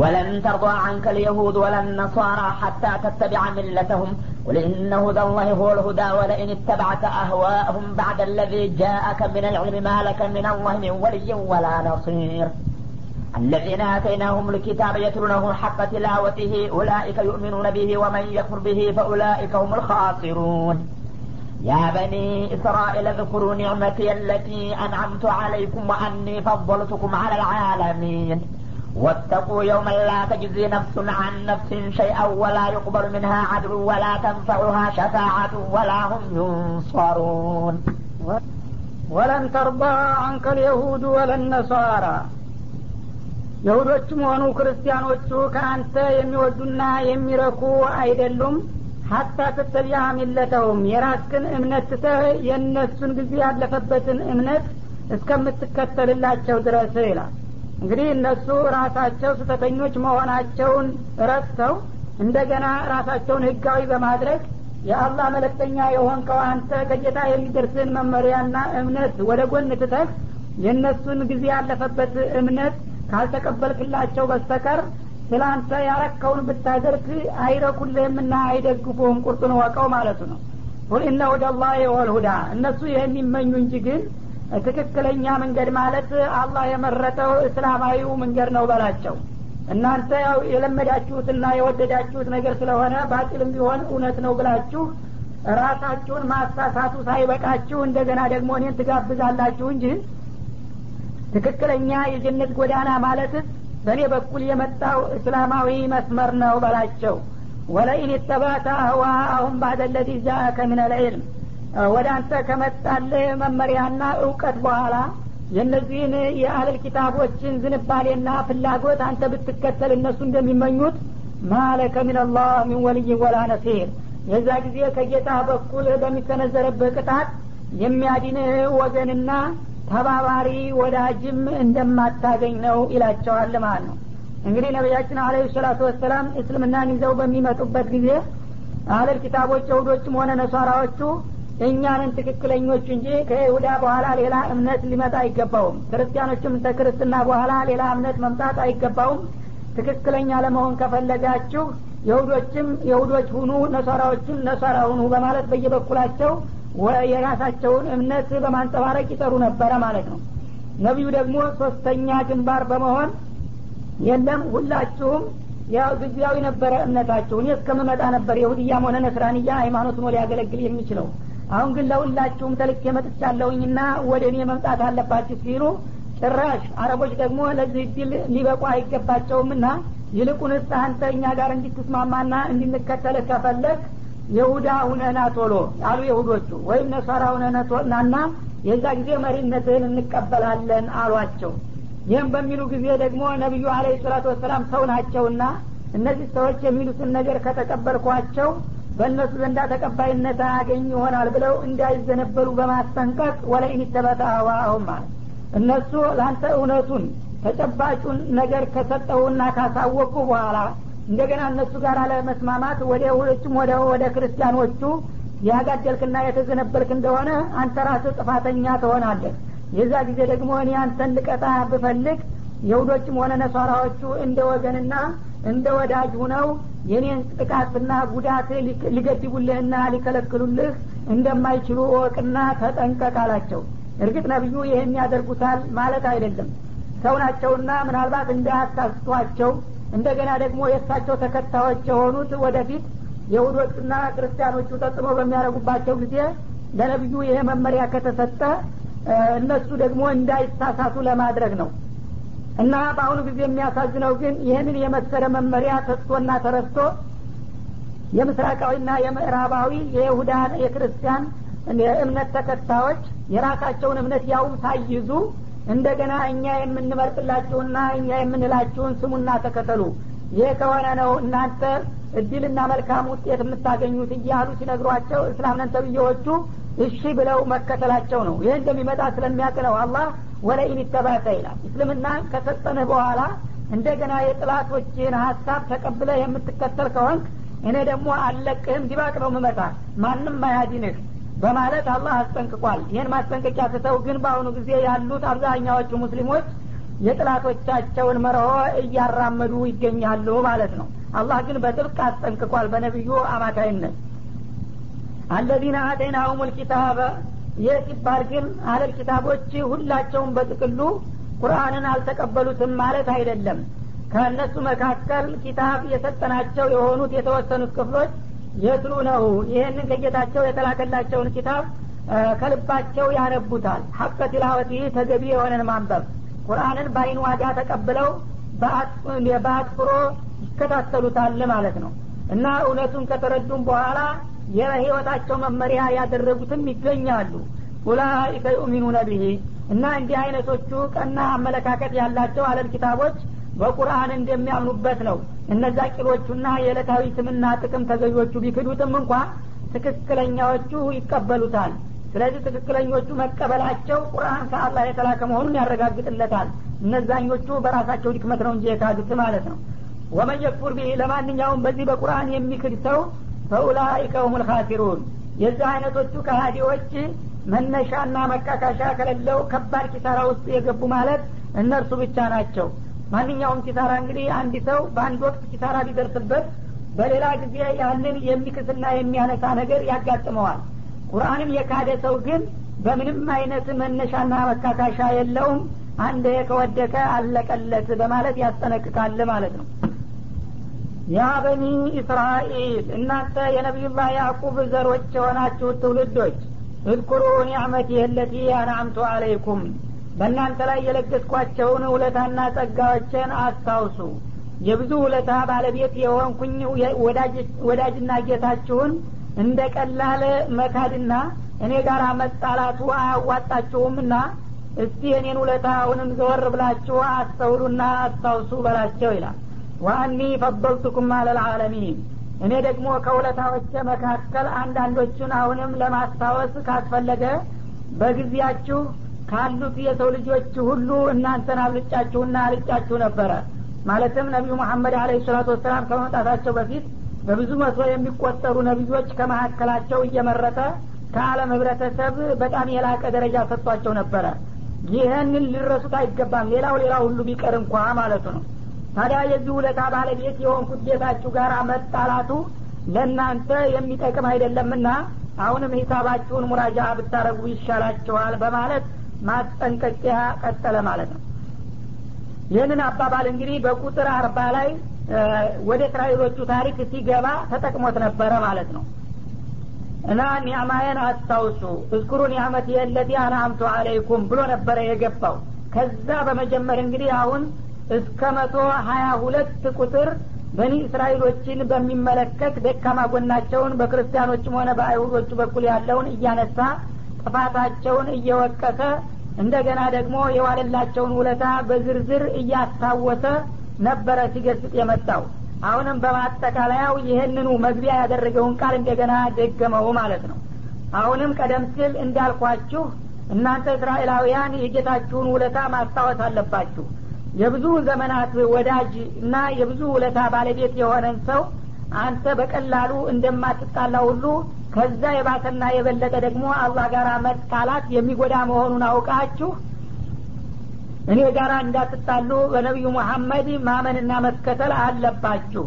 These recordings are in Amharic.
ولن ترضى عنك اليهود ولا النصارى حتى تتبع ملتهم. قل إن هدى الله هو الهدى ولئن اتبعت أهواءهم بعد الذي جاءك من العلم ما لك من الله من ولي ولا نصير. الذين آتيناهم الكتاب يتلونه حق تلاوته أولئك يؤمنون به ومن يكفر به فأولئك هم الخاسرون. يا بني إسرائيل اذكروا نعمتي التي أنعمت عليكم وأني فضلتكم على العالمين. واتقوا يوما لا تجزي نفس عن نفس شيئا ولا يقبل منها عدل ولا تنفعها شفاعة ولا هم ينصرون ወለን ተርባ አንከ ልየሁድ ወለነሳራ የሁዶችም ሆኑ ክርስቲያኖቹ ከአንተ የሚወዱና የሚረኩ አይደሉም ሀታ ተተቢያ ሚለተውም የራስክን እምነት ትተህ የእነሱን ጊዜ ያለፈበትን እምነት እስከምትከተልላቸው ድረስ ይላል እንግዲህ እነሱ ራሳቸው ስህተተኞች መሆናቸውን ረስተው እንደገና ራሳቸውን ህጋዊ በማድረግ የአላህ መለክተኛ የሆንከው አንተ ከጌታ የሚደርስን መመሪያና እምነት ወደ ጎን ትተህ የእነሱን ጊዜ ያለፈበት እምነት ካልተቀበልክላቸው በስተቀር ስላንተ ያረከውን ብታደርግ አይረኩልህምና አይደግፉህም። ቁርጡን ወቀው ማለቱ ነው። ቁል ኢነ ወልሁዳ እነሱ ይህን ይመኙ እንጂ ግን ትክክለኛ መንገድ ማለት አላህ የመረጠው እስላማዊው መንገድ ነው በላቸው። እናንተ ያው የለመዳችሁትና የወደዳችሁት ነገር ስለሆነ ባጢልም ቢሆን እውነት ነው ብላችሁ ራሳችሁን ማሳሳቱ ሳይበቃችሁ እንደገና ደግሞ እኔን ትጋብዛላችሁ እንጂ ትክክለኛ የጀነት ጎዳና ማለት በእኔ በኩል የመጣው እስላማዊ መስመር ነው በላቸው። ወለኢን ተባተ አህዋአሁም ባደ ለዚ ጃአከ ምን ልዕልም ወደ አንተ ከመጣልህ መመሪያና እውቀት በኋላ የእነዚህን የአህል ኪታቦችን ዝንባሌና ፍላጎት አንተ ብትከተል እነሱ እንደሚመኙት ማለከ ሚንላህ ሚን ወልይ ወላ ነሲር። የዛ ጊዜ ከጌታ በኩል በሚሰነዘረብህ ቅጣት የሚያድንህ ወገንና ተባባሪ ወዳጅም እንደማታገኝ ነው ይላቸዋል ማለት ነው። እንግዲህ ነቢያችን አለ ሰላቱ ወሰላም እስልምናን ይዘው በሚመጡበት ጊዜ አህለል ኪታቦች የሁዶችም ሆነ ነሷራዎቹ እኛንን ትክክለኞቹ እንጂ ከይሁዳ በኋላ ሌላ እምነት ሊመጣ አይገባውም። ክርስቲያኖችም ከክርስትና በኋላ ሌላ እምነት መምጣት አይገባውም። ትክክለኛ ለመሆን ከፈለጋችሁ የሁዶችም የሁዶች ሁኑ ነሷራዎችም ነሷራ ሁኑ በማለት በየበኩላቸው የራሳቸውን እምነት በማንጸባረቅ ይጠሩ ነበረ ማለት ነው። ነቢዩ ደግሞ ሶስተኛ ግንባር በመሆን የለም ሁላችሁም ያው ጊዜያዊ ነበረ እምነታችሁ። እኔ እስከምመጣ ነበር የሁድያም ሆነ ነስራንያ ሃይማኖት ሊያገለግል የሚችለው አሁን ግን ለሁላችሁም ተልኬ መጥቻለሁኝና ወደ እኔ መምጣት አለባችሁ ሲሉ ጭራሽ አረቦች ደግሞ ለዚህ ድል ሊበቁ አይገባቸውምና ይልቁንስ አንተ እኛ ጋር እንዲትስማማና እንድንከተልህ ከፈለግ የሁዳ ሁነና ቶሎ አሉ የሁዶቹ ወይም ነሷራ ሁነናና የዛ ጊዜ መሪነትህን እንቀበላለን አሏቸው። ይህም በሚሉ ጊዜ ደግሞ ነቢዩ አለ ሰላቱ ወሰላም ሰው ናቸውና እነዚህ ሰዎች የሚሉትን ነገር ከተቀበልኳቸው በእነሱ ዘንዳ ተቀባይነት አያገኝ ይሆናል ብለው እንዳይዘነበሉ በማስጠንቀቅ ወለኢን ተበተ አዋአሁም ማለት እነሱ ለአንተ እውነቱን ተጨባጩን ነገር ከሰጠውና ካሳወቁ በኋላ እንደገና እነሱ ጋር ለመስማማት ወደ ሁሎችም ወደ ወደ ክርስቲያኖቹ ያጋደልክና የተዘነበልክ እንደሆነ አንተ ራስህ ጥፋተኛ ትሆናለህ። የዛ ጊዜ ደግሞ እኔ አንተን ልቀጣ ብፈልግ የሁዶችም ሆነ ነሷራዎቹ እንደ ወገንና እንደ ወዳጅ ሁነው የኔን ጥቃትና ጉዳት ሊገድቡልህና ሊከለክሉልህ እንደማይችሉ እወቅና ተጠንቀቅ አላቸው። እርግጥ ነቢዩ ይህን ያደርጉታል ማለት አይደለም። ሰው ናቸውና ምናልባት እንዳያሳስቷቸው እንደገና ደግሞ የእሳቸው ተከታዮች የሆኑት ወደፊት የሁዶቹና ክርስቲያኖቹ ተጽዕኖ በሚያደርጉባቸው ጊዜ ለነቢዩ ይሄ መመሪያ ከተሰጠ እነሱ ደግሞ እንዳይሳሳቱ ለማድረግ ነው እና በአሁኑ ጊዜ የሚያሳዝነው ግን ይህንን የመሰለ መመሪያ ተስቶና ተረስቶ የምስራቃዊና የምዕራባዊ የይሁዳን የክርስቲያን የእምነት ተከታዮች የራሳቸውን እምነት ያውም ሳይይዙ እንደገና እኛ የምንመርጥላችሁና እኛ የምንላችሁን ስሙና ተከተሉ። ይህ ከሆነ ነው እናንተ እድልና መልካም ውጤት የምታገኙት እያሉ ሲነግሯቸው እስላምነን ተብዬዎቹ እሺ ብለው መከተላቸው ነው። ይህ እንደሚመጣ ስለሚያውቅ ነው አላህ ወለኢን ይተባተ ይላል። እስልምና ከሰጠንህ በኋላ እንደገና የጥላቶችን ሀሳብ ተቀብለ የምትከተል ከሆንክ እኔ ደግሞ አለቅህም ዲባቅ ነው ምመታ ማንም አያዲንህ በማለት አላህ አስጠንቅቋል። ይህን ማስጠንቀቂያ ስተው ግን በአሁኑ ጊዜ ያሉት አብዛኛዎቹ ሙስሊሞች የጥላቶቻቸውን መርሆ እያራመዱ ይገኛሉ ማለት ነው። አላህ ግን በጥብቅ አስጠንቅቋል በነቢዩ አማካይነት። አለዚነ አተይናሁም ልኪታበ ይህ ሲባል ግን አለል ኪታቦች ሁላቸውም በጥቅሉ ቁርአንን አልተቀበሉትም ማለት አይደለም። ከእነሱ መካከል ኪታብ የሰጠናቸው የሆኑት የተወሰኑት ክፍሎች የትሉ ነው? ይህንን ከጌታቸው የተላከላቸውን ኪታብ ከልባቸው ያነቡታል። ሀቀ ቲላወቲ ተገቢ የሆነን ማንበብ። ቁርአንን በአይን ዋጋ ተቀብለው በአትኩሮ ይከታተሉታል ማለት ነው። እና እውነቱን ከተረዱም በኋላ የህይወታቸው መመሪያ ያደረጉትም ይገኛሉ። ኡላኢከ ዩእሚኑነ ብሂ እና እንዲህ አይነቶቹ ቀና አመለካከት ያላቸው አለል ኪታቦች በቁርአን እንደሚያምኑበት ነው። እነዛ ቂሎቹና የዕለታዊ ስምና ጥቅም ተገዦቹ ቢክዱትም እንኳ ትክክለኛዎቹ ይቀበሉታል። ስለዚህ ትክክለኞቹ መቀበላቸው ቁርአን ከአላህ የተላከ መሆኑን ያረጋግጥለታል። እነዛኞቹ በራሳቸው ድክመት ነው እንጂ የካዱት ማለት ነው። ወመን የክፉር ቢህ ለማንኛውም በዚህ በቁርአን የሚክድ ሰው ፈኡላይከ ሁም ልካሲሩን የዚህ አይነቶቹ ከሃዲዎች መነሻና መካካሻ ከሌለው ከባድ ኪሳራ ውስጥ የገቡ ማለት እነርሱ ብቻ ናቸው። ማንኛውም ኪሳራ እንግዲህ አንድ ሰው በአንድ ወቅት ኪሳራ ቢደርስበት በሌላ ጊዜ ያንን የሚክስና የሚያነሳ ነገር ያጋጥመዋል። ቁርአንም የካደ ሰው ግን በምንም አይነት መነሻና መካካሻ የለውም። አንድ ከወደቀ አለቀለት በማለት ያስጠነቅቃል ማለት ነው ያ በኒ እስራኤል እናንተ የነቢዩላህ ያዕቁብ ዘሮች የሆናችሁ ትውልዶች እዝኩሩ ኒዕመቲ የለቲ አናምቱ አለይኩም። በእናንተ ላይ የለገስኳቸውን ውለታና ጸጋዎችን አስታውሱ። የብዙ ውለታ ባለቤት የሆንኩኝ ወዳጅና ጌታችሁን እንደ ቀላል መካድና እኔ ጋር መጣላቱ አያዋጣችሁምና እስቲ የኔን ውለታ አሁንም ዘወር ብላችሁ አስተውሉና አስታውሱ በላቸው ይላል ወአኒ ፈበልቱኩም አለልዓለሚን እኔ ደግሞ ከውለታዎቼ መካከል አንዳንዶቹን አሁንም ለማስታወስ ካስፈለገ በጊዜያችሁ ካሉት የሰው ልጆች ሁሉ እናንተን አብልጫችሁና አልጫችሁ ነበረ። ማለትም ነቢዩ መሐመድ አለ ሰላቱ ወሰላም ከመምጣታቸው በፊት በብዙ መቶ የሚቆጠሩ ነቢዮች ከመካከላቸው እየመረጠ ከአለም ህብረተሰብ በጣም የላቀ ደረጃ ሰጥቷቸው ነበረ። ይህንን ሊረሱት አይገባም። ሌላው ሌላው ሁሉ ቢቀር እንኳ ማለቱ ነው ታዲያ የዚህ ውለታ ባለቤት የሆንኩት ጌታችሁ ጋር መጣላቱ ለእናንተ የሚጠቅም አይደለምና አሁንም ሂሳባችሁን ሙራጃ ብታረጉ ይሻላችኋል በማለት ማስጠንቀቂያ ቀጠለ ማለት ነው። ይህንን አባባል እንግዲህ በቁጥር አርባ ላይ ወደ እስራኤሎቹ ታሪክ ሲገባ ተጠቅሞት ነበረ ማለት ነው። እና ኒዕማዬን አስታውሱ እዝኩሩ ኒዕመት የለቲ አናምቱ አለይኩም ብሎ ነበረ የገባው። ከዛ በመጀመር እንግዲህ አሁን እስከ መቶ ሀያ ሁለት ቁጥር በኒ እስራኤሎችን በሚመለከት ደካማ ጎናቸውን በክርስቲያኖችም ሆነ በአይሁዶቹ በኩል ያለውን እያነሳ ጥፋታቸውን እየወቀሰ እንደገና ደግሞ የዋለላቸውን ውለታ በዝርዝር እያስታወሰ ነበረ ሲገስጥ የመጣው። አሁንም በማጠቃለያው ይህንኑ መግቢያ ያደረገውን ቃል እንደገና ደገመው ማለት ነው። አሁንም ቀደም ሲል እንዳልኳችሁ እናንተ እስራኤላውያን የጌታችሁን ውለታ ማስታወስ አለባችሁ የብዙ ዘመናት ወዳጅ እና የብዙ ውለታ ባለቤት የሆነን ሰው አንተ በቀላሉ እንደማትጣላ ሁሉ ከዛ የባሰና የበለጠ ደግሞ አላህ ጋር መጣላት የሚጎዳ መሆኑን አውቃችሁ እኔ ጋር እንዳትጣሉ በነቢዩ ሙሐመድ ማመንና መከተል አለባችሁ።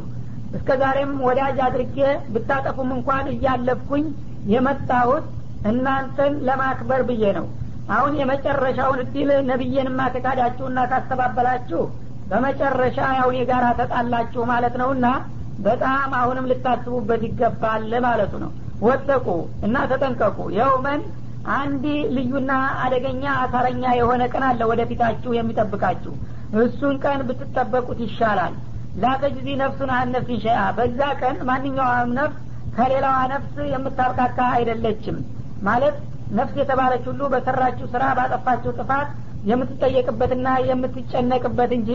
እስከ ዛሬም ወዳጅ አድርጌ ብታጠፉም እንኳን እያለፍኩኝ የመጣሁት እናንተን ለማክበር ብዬ ነው አሁን የመጨረሻውን እድል ነቢይንማ ከካዳችሁና ካስተባበላችሁ በመጨረሻ ያው ጋር ተጣላችሁ ማለት ነውና በጣም አሁንም ልታስቡበት ይገባል ማለቱ ነው። ወጠቁ እና ተጠንቀቁ። የውመን አንድ ልዩና አደገኛ አሳረኛ የሆነ ቀን አለ ወደፊታችሁ የሚጠብቃችሁ። እሱን ቀን ብትጠበቁት ይሻላል። ላተጅዚ ነፍሱን አን ነፍሲን ሸአ በዛ ቀን ማንኛውም ነፍስ ከሌላዋ ነፍስ የምታብቃካ አይደለችም። ማለት ነፍስ የተባለች ሁሉ በሰራችው ስራ ባጠፋችው ጥፋት የምትጠየቅበትና የምትጨነቅበት እንጂ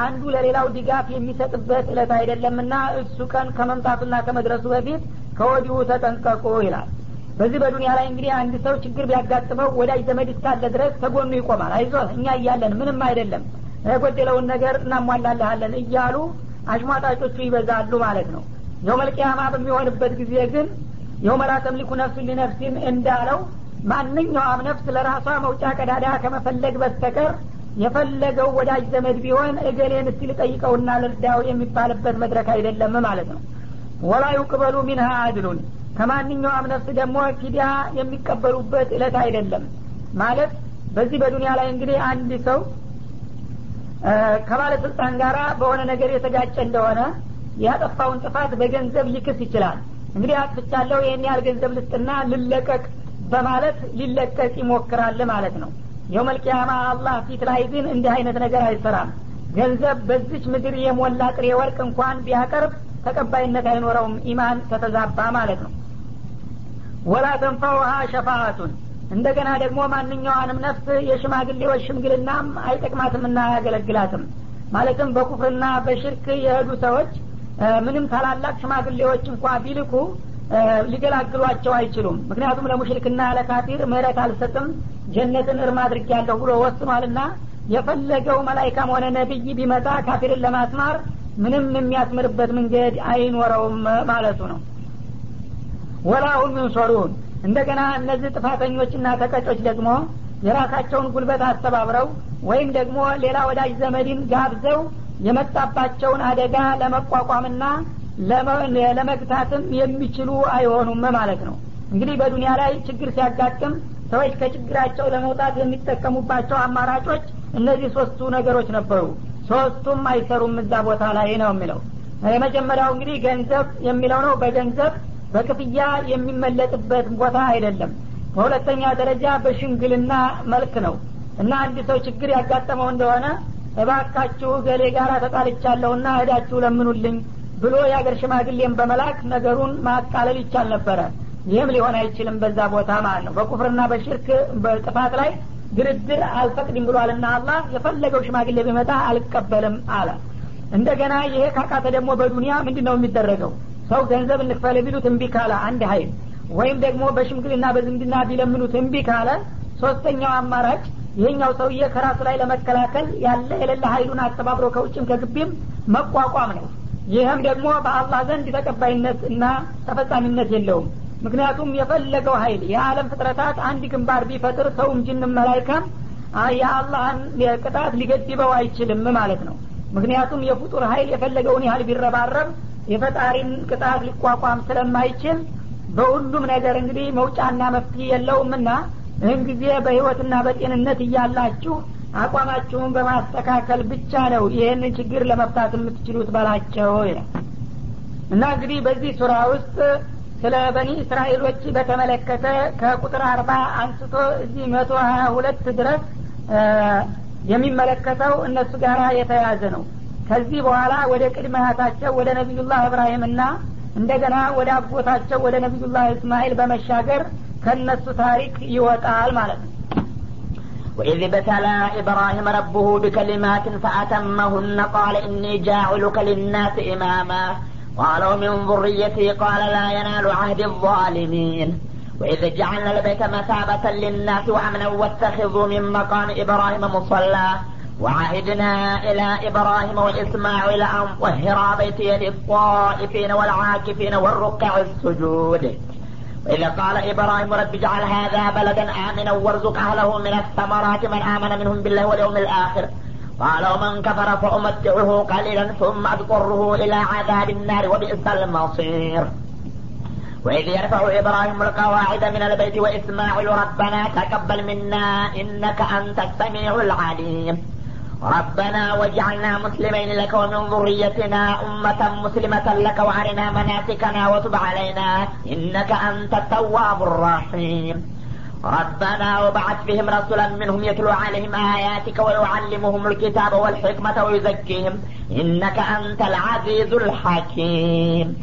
አንዱ ለሌላው ድጋፍ የሚሰጥበት እለት አይደለምና እሱ ቀን ከመምጣቱና ከመድረሱ በፊት ከወዲሁ ተጠንቀቁ ይላል። በዚህ በዱኒያ ላይ እንግዲህ አንድ ሰው ችግር ቢያጋጥመው ወዳጅ ዘመድ እስካለ ድረስ ከጎኑ ይቆማል። አይዞ እኛ እያለን ምንም አይደለም የጎደለውን ነገር እናሟላልሃለን እያሉ አሽሟጣጮቹ ይበዛሉ ማለት ነው። የውመልቅያማ በሚሆንበት ጊዜ ግን የውመላ ተምሊኩ ነፍሱን ሊነፍሲን እንዳለው ማንኛውም ነፍስ ለራሷ መውጫ ቀዳዳ ከመፈለግ በስተቀር የፈለገው ወዳጅ ዘመድ ቢሆን እገሌን እስቲ ልጠይቀውና ልርዳው የሚባልበት መድረክ አይደለም ማለት ነው። ወላ ዩቅበሉ ሚንሃ አድሉን። ከማንኛውም ነፍስ ደግሞ ፊዲያ የሚቀበሉበት እለት አይደለም። ማለት በዚህ በዱንያ ላይ እንግዲህ አንድ ሰው ከባለስልጣን ጋር በሆነ ነገር የተጋጨ እንደሆነ ያጠፋውን ጥፋት በገንዘብ ሊክስ ይችላል። እንግዲህ አጥፍቻለሁ ይህን ያህል ገንዘብ ልስጥና ልለቀቅ በማለት ሊለቀቅ ይሞክራል ማለት ነው። የውመልቅያማ አላህ ፊት ላይ ግን እንዲህ አይነት ነገር አይሰራም። ገንዘብ በዚች ምድር የሞላ ጥሬ ወርቅ እንኳን ቢያቀርብ ተቀባይነት አይኖረውም። ኢማን ከተዛባ ማለት ነው። ወላ ተንፋውሃ ሸፋአቱን እንደገና ደግሞ ማንኛዋንም ነፍስ የሽማግሌዎች ሽምግልናም አይጠቅማትምና አያገለግላትም። ማለትም በኩፍርና በሽርክ የሄዱ ሰዎች ምንም ታላላቅ ሽማግሌዎች እንኳ ቢልኩ ሊገላግሏቸው አይችሉም። ምክንያቱም ለሙሽሪክና ለካፊር ምህረት አልሰጥም ጀነትን እርም አድርጊያለሁ ብሎ ወስኗልና የፈለገው መላይካም ሆነ ነቢይ ቢመጣ ካፊርን ለማስማር ምንም የሚያስምርበት መንገድ አይኖረውም ማለቱ ነው። ወላሁም ዩንሰሩን። እንደገና እነዚህ ጥፋተኞችና ተቀጮች ደግሞ የራሳቸውን ጉልበት አስተባብረው ወይም ደግሞ ሌላ ወዳጅ ዘመድን ጋብዘው የመጣባቸውን አደጋ ለመቋቋምና ለመግታትም የሚችሉ አይሆኑም ማለት ነው። እንግዲህ በዱንያ ላይ ችግር ሲያጋጥም ሰዎች ከችግራቸው ለመውጣት የሚጠቀሙባቸው አማራጮች እነዚህ ሶስቱ ነገሮች ነበሩ። ሶስቱም አይሰሩም እዛ ቦታ ላይ ነው የሚለው። የመጀመሪያው እንግዲህ ገንዘብ የሚለው ነው። በገንዘብ በክፍያ የሚመለጥበት ቦታ አይደለም። በሁለተኛ ደረጃ በሽምግልና መልክ ነው። እና አንድ ሰው ችግር ያጋጠመው እንደሆነ እባካችሁ ገሌ ጋር ተጣልቻለሁና እዳችሁ ለምኑልኝ ብሎ የአገር ሽማግሌን በመላክ ነገሩን ማቃለል ይቻል ነበረ። ይህም ሊሆን አይችልም በዛ ቦታ ማለት ነው። በኩፍርና በሽርክ በጥፋት ላይ ድርድር አልፈቅድም ብሏልና አላህ የፈለገው ሽማግሌ ቢመጣ አልቀበልም አለ። እንደገና ይሄ ካቃተ ደግሞ በዱንያ ምንድን ነው የሚደረገው? ሰው ገንዘብ እንክፈል ቢሉት እምቢ ካለ አንድ ሀይል ወይም ደግሞ በሽምግልና በዝምድና ቢለምኑት እምቢ ካለ ሶስተኛው አማራጭ ይሄኛው ሰውዬ ከራሱ ላይ ለመከላከል ያለ የሌለ ሀይሉን አስተባብሮ ከውጭም ከግቢም መቋቋም ነው ይህም ደግሞ በአላህ ዘንድ ተቀባይነት እና ተፈጻሚነት የለውም። ምክንያቱም የፈለገው ሀይል የዓለም ፍጥረታት አንድ ግንባር ቢፈጥር ሰውም ጅንም መላይካም የአላህን ቅጣት ሊገድበው አይችልም ማለት ነው። ምክንያቱም የፍጡር ሀይል የፈለገውን ያህል ቢረባረብ የፈጣሪን ቅጣት ሊቋቋም ስለማይችል በሁሉም ነገር እንግዲህ መውጫና መፍትሄ የለውምና ይህን ጊዜ በህይወትና በጤንነት እያላችሁ አቋማችሁን በማስተካከል ብቻ ነው ይህንን ችግር ለመፍታት የምትችሉት በላቸው ይላል እና እንግዲህ በዚህ ሱራ ውስጥ ስለ በኒ እስራኤሎች በተመለከተ ከቁጥር አርባ አንስቶ እዚህ መቶ ሀያ ሁለት ድረስ የሚመለከተው እነሱ ጋር የተያዘ ነው። ከዚህ በኋላ ወደ ቅድመ አያታቸው ወደ ነቢዩላህ እብራሂምና እንደገና ወደ አጎታቸው ወደ ነቢዩላህ እስማኤል በመሻገር ከነሱ ታሪክ ይወጣል ማለት ነው وإذ ابتلى إبراهيم ربه بكلمات فأتمهن قال إني جاعلك للناس إماما. قالوا من ذريتي قال لا ينال عهد الظالمين. وإذ جعلنا البيت مثابة للناس وأمنا واتخذوا من مقام إبراهيم مصلى. وعهدنا إلى إبراهيم وإسماعيل أن طهرا بيتي للطائفين والعاكفين والركع السجود. وإذا قال إبراهيم رب اجعل هذا بلدا آمنا وارزق أهله من الثمرات من آمن منهم بالله واليوم الآخر. قال ومن كفر فأمتعه قليلا ثم أضطره إلى عذاب النار وبئس المصير. وإذ يرفع إبراهيم القواعد من البيت وإسماعيل ربنا تقبل منا إنك أنت السميع العليم. ربنا واجعلنا مسلمين لك ومن ذريتنا أمة مسلمة لك وأرنا مناسكنا وتب علينا إنك أنت التواب الرحيم. ربنا وبعث فيهم رسولا منهم يتلو عليهم آياتك ويعلمهم الكتاب والحكمة ويزكيهم. إنك أنت العزيز الحكيم.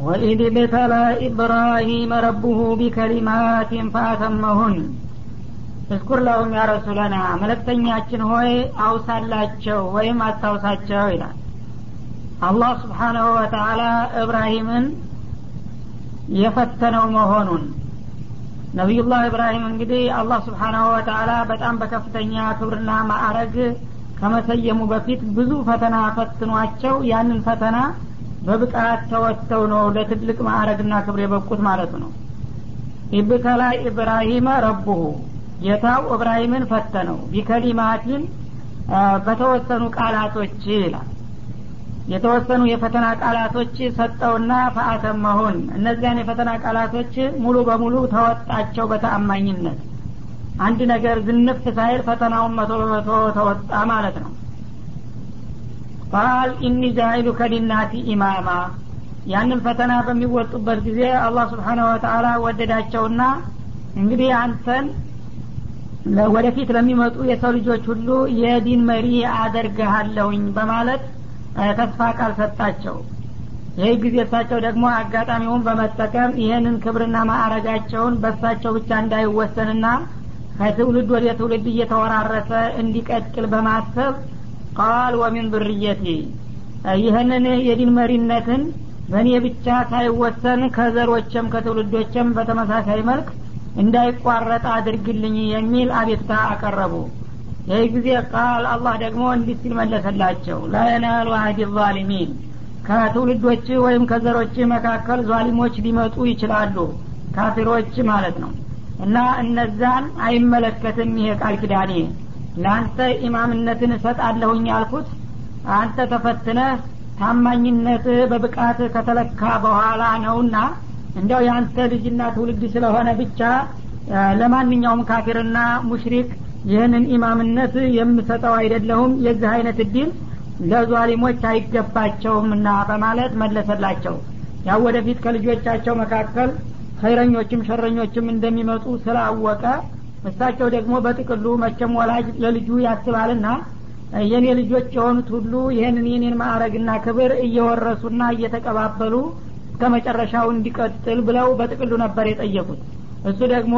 وإذ ابتلى إبراهيم ربه بكلمات فأتمهن. እዝኩር ለሁም ያ ረሱለና መለክተኛችን ሆይ አውሳላቸው ወይም አስታውሳቸው ይላል። አላህ ስብሓናሁ ወተአላ እብራሂምን የፈተነው መሆኑን ነቢዩላህ እብራሂም እንግዲህ አላህ ስብሓናሁ ወተአላ በጣም በከፍተኛ ክብርና ማዕረግ ከመሰየሙ በፊት ብዙ ፈተና ፈትኗቸው ያንን ፈተና በብቃት ተወጥተው ነው ለትልቅ ማዕረግና ክብር የበቁት ማለት ነው። ኢብተላ ኢብራሂመ ረቡሁ ጌታው እብራሂምን ፈተነው። ቢከሊማቲን በተወሰኑ ቃላቶች ይላል። የተወሰኑ የፈተና ቃላቶች ሰጠውና ፈአተመሁን። እነዚያን የፈተና ቃላቶች ሙሉ በሙሉ ተወጣቸው በተአማኝነት። አንድ ነገር ዝንፍ ሳይል ፈተናውን መቶ በመቶ ተወጣ ማለት ነው። ቃል ኢኒ ጃይሉ ከሊናቲ ኢማማ። ያንን ፈተና በሚወጡበት ጊዜ አላህ ስብሓነሁ ወተአላ ወደዳቸውና እንግዲህ አንተን ወደፊት ለሚመጡ የሰው ልጆች ሁሉ የዲን መሪ አደርግሃለሁኝ በማለት ተስፋ ቃል ሰጣቸው። ይህ ጊዜ እሳቸው ደግሞ አጋጣሚውን በመጠቀም ይህንን ክብርና ማዕረጋቸውን በእሳቸው ብቻ እንዳይወሰንና ከትውልድ ወደ ትውልድ እየተወራረሰ እንዲቀጥል በማሰብ ቃል ወሚን ብርየቲ ይህንን የዲን መሪነትን በእኔ ብቻ ሳይወሰን ከዘሮችም ከትውልዶችም በተመሳሳይ መልክ እንዳይቋረጥ አድርግልኝ የሚል አቤቱታ አቀረቡ። ይህ ጊዜ ቃል አላህ ደግሞ እንዲህ ሲል መለሰላቸው ላየናሉ አህድ ዛሊሚን ከትውልዶች ወይም ከዘሮች መካከል ዛሊሞች ሊመጡ ይችላሉ ካፊሮች ማለት ነው። እና እነዛን አይመለከትም ይሄ ቃል ኪዳኔ። ለአንተ ኢማምነትን እሰጣለሁኝ ያልኩት አንተ ተፈትነህ ታማኝነት በብቃት ከተለካ በኋላ ነውና እንዲያው የአንተ ልጅና ትውልድ ስለሆነ ብቻ ለማንኛውም ካፊርና ሙሽሪክ ይህንን ኢማምነት የምሰጠው አይደለሁም። የዚህ አይነት እድል ለዟሊሞች አይገባቸውምና በማለት መለሰላቸው። ያው ወደፊት ከልጆቻቸው መካከል ኸይረኞችም ሸረኞችም እንደሚመጡ ስላወቀ እሳቸው ደግሞ በጥቅሉ መቸም ወላጅ ለልጁ ያስባልና የኔ ልጆች የሆኑት ሁሉ ይህንን የኔን ማዕረግና ክብር እየወረሱና እየተቀባበሉ እስከ መጨረሻው እንዲቀጥል ብለው በጥቅሉ ነበር የጠየቁት። እሱ ደግሞ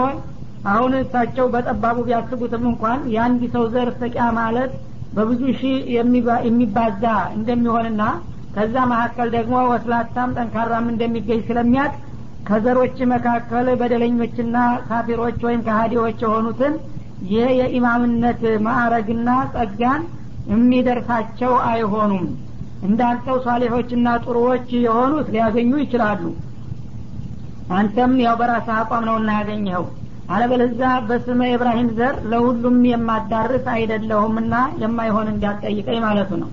አሁን እሳቸው በጠባቡ ቢያስቡትም እንኳን የአንድ ሰው ዘር ሰቂያ ማለት በብዙ ሺህ የሚባዛ እንደሚሆንና ከዛ መካከል ደግሞ ወስላታም ጠንካራም እንደሚገኝ ስለሚያቅ ከዘሮች መካከል በደለኞችና ካፊሮች ወይም ከሀዲዎች የሆኑትን ይህ የኢማምነት ማዕረግና ጸጋን የሚደርሳቸው አይሆኑም እንዳንተው ሷሌሖችና ጥሩዎች የሆኑት ሊያገኙ ይችላሉ። አንተም ያው በራስህ አቋም ነው እና ያገኘኸው። አለበለዛ በስመ ኢብራሂም ዘር ለሁሉም የማዳርስ አይደለሁምና የማይሆን እንዲያጠይቀኝ ማለቱ ነው።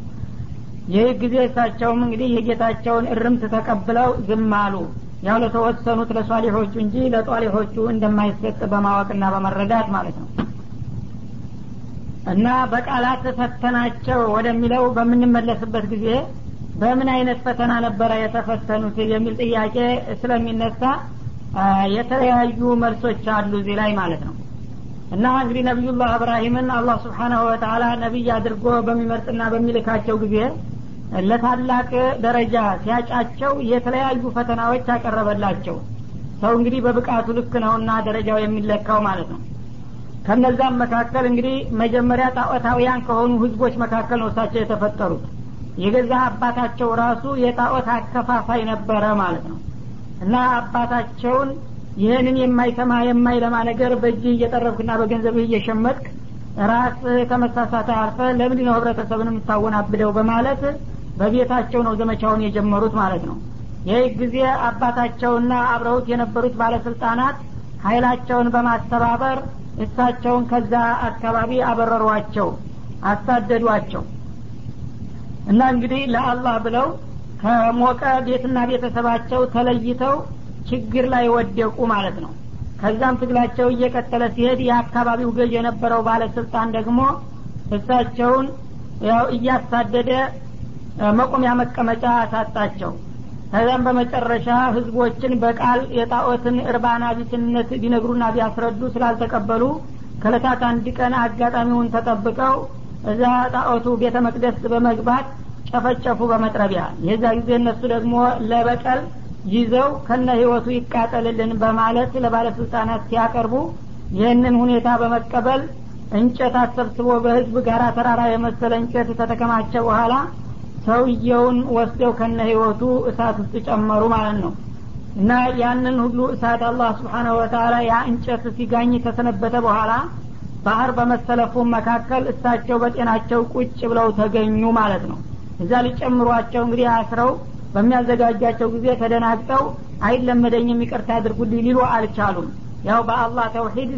ይህ ጊዜ እሳቸውም እንግዲህ የጌታቸውን እርምት ተቀብለው ዝም አሉ። ያው ለተወሰኑት ለሷሊሖቹ እንጂ ለጧሊሖቹ እንደማይሰጥ በማወቅና በመረዳት ማለት ነው እና በቃላት ፈተናቸው ወደሚለው በምንመለስበት ጊዜ በምን አይነት ፈተና ነበረ የተፈተኑት የሚል ጥያቄ ስለሚነሳ የተለያዩ መልሶች አሉ እዚህ ላይ ማለት ነው። እና እንግዲህ ነቢዩላህ እብራሂምን አላህ ስብሓናሁ ወተላ ነቢይ አድርጎ በሚመርጥና በሚልካቸው ጊዜ ለታላቅ ደረጃ ሲያጫቸው የተለያዩ ፈተናዎች ያቀረበላቸው ሰው እንግዲህ በብቃቱ ልክ ነውና ደረጃው የሚለካው ማለት ነው ከነዛም መካከል እንግዲህ መጀመሪያ ጣዖታውያን ከሆኑ ህዝቦች መካከል ነው እሳቸው የተፈጠሩት። የገዛ አባታቸው ራሱ የጣዖት አከፋፋይ ነበረ ማለት ነው። እና አባታቸውን ይህንን የማይሰማ የማይለማ ነገር በእጅ እየጠረብክና በገንዘብህ እየሸመጥክ ራስ ከመሳሳት አልፈ ለምንድ ነው ህብረተሰብን የምታወናብደው በማለት በቤታቸው ነው ዘመቻውን የጀመሩት ማለት ነው። ይህ ጊዜ አባታቸውና አብረውት የነበሩት ባለስልጣናት ኃይላቸውን በማስተባበር እሳቸውን ከዛ አካባቢ አበረሯቸው አሳደዷቸው። እና እንግዲህ ለአላህ ብለው ከሞቀ ቤትና ቤተሰባቸው ተለይተው ችግር ላይ ወደቁ ማለት ነው። ከዛም ትግላቸው እየቀጠለ ሲሄድ የአካባቢው ገዥ የነበረው ባለስልጣን ደግሞ እሳቸውን ያው እያሳደደ መቆሚያ መቀመጫ አሳጣቸው ከዚያም በመጨረሻ ህዝቦችን በቃል የጣዖትን እርባና ቢስነት ቢነግሩና ቢያስረዱ ስላልተቀበሉ ከለታት አንድ ቀን አጋጣሚውን ተጠብቀው እዛ ጣዖቱ ቤተ መቅደስ በመግባት ጨፈጨፉ በመጥረቢያ። የዛ ጊዜ እነሱ ደግሞ ለበቀል ይዘው ከነ ህይወቱ ይቃጠልልን በማለት ለባለስልጣናት ሲያቀርቡ ይህንን ሁኔታ በመቀበል እንጨት አሰብስቦ በህዝብ ጋራ ተራራ የመሰለ እንጨት ከተከማቸ በኋላ ሰውየውን ወስደው ከነ ህይወቱ እሳት ውስጥ ጨመሩ ማለት ነው። እና ያንን ሁሉ እሳት አላህ ስብሓናሁ ወተላ ያ እንጨት ሲጋኝ ከሰነበተ በኋላ ባህር በመሰለፉ መካከል እሳቸው በጤናቸው ቁጭ ብለው ተገኙ ማለት ነው። እዛ ሊጨምሯቸው እንግዲህ አስረው በሚያዘጋጃቸው ጊዜ ተደናግጠው አይለመደኝም ይቅርታ አድርጉልኝ ሊሉ አልቻሉም። ያው በአላህ ተውሂድ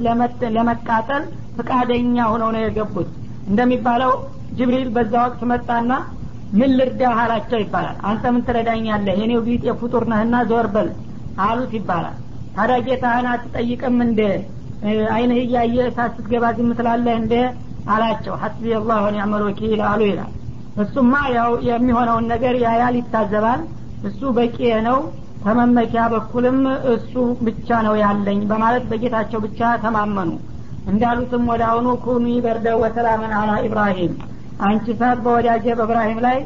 ለመቃጠል ፍቃደኛ ሆነው ነው የገቡት። እንደሚባለው ጅብሪል በዛ ወቅት መጣና ምን ልርዳህ አላቸው ይባላል። አንተ ምን ትረዳኛለህ? የኔው ቢጤ ፍጡር ነህና ዞር በል አሉት ይባላል። ታዲያ ጌታህን አትጠይቅም እንደ አይንህ እያየ እሳት ስትገባ ዝም እንደ አላቸው። ሐስቢ አላህ ወኒዕመል ወኪል አሉ ይላል። እሱማ ያው የሚሆነውን ነገር ያያል ይታዘባል። እሱ በቂ ነው ከመመኪያ በኩልም እሱ ብቻ ነው ያለኝ በማለት በጌታቸው ብቻ ተማመኑ። እንዳሉትም ወደ አሁኑ ኩኒ በርደው ወሰላምን አላ ኢብራሂም አንቺ ሳት በወዳጀ በእብራሂም ላይ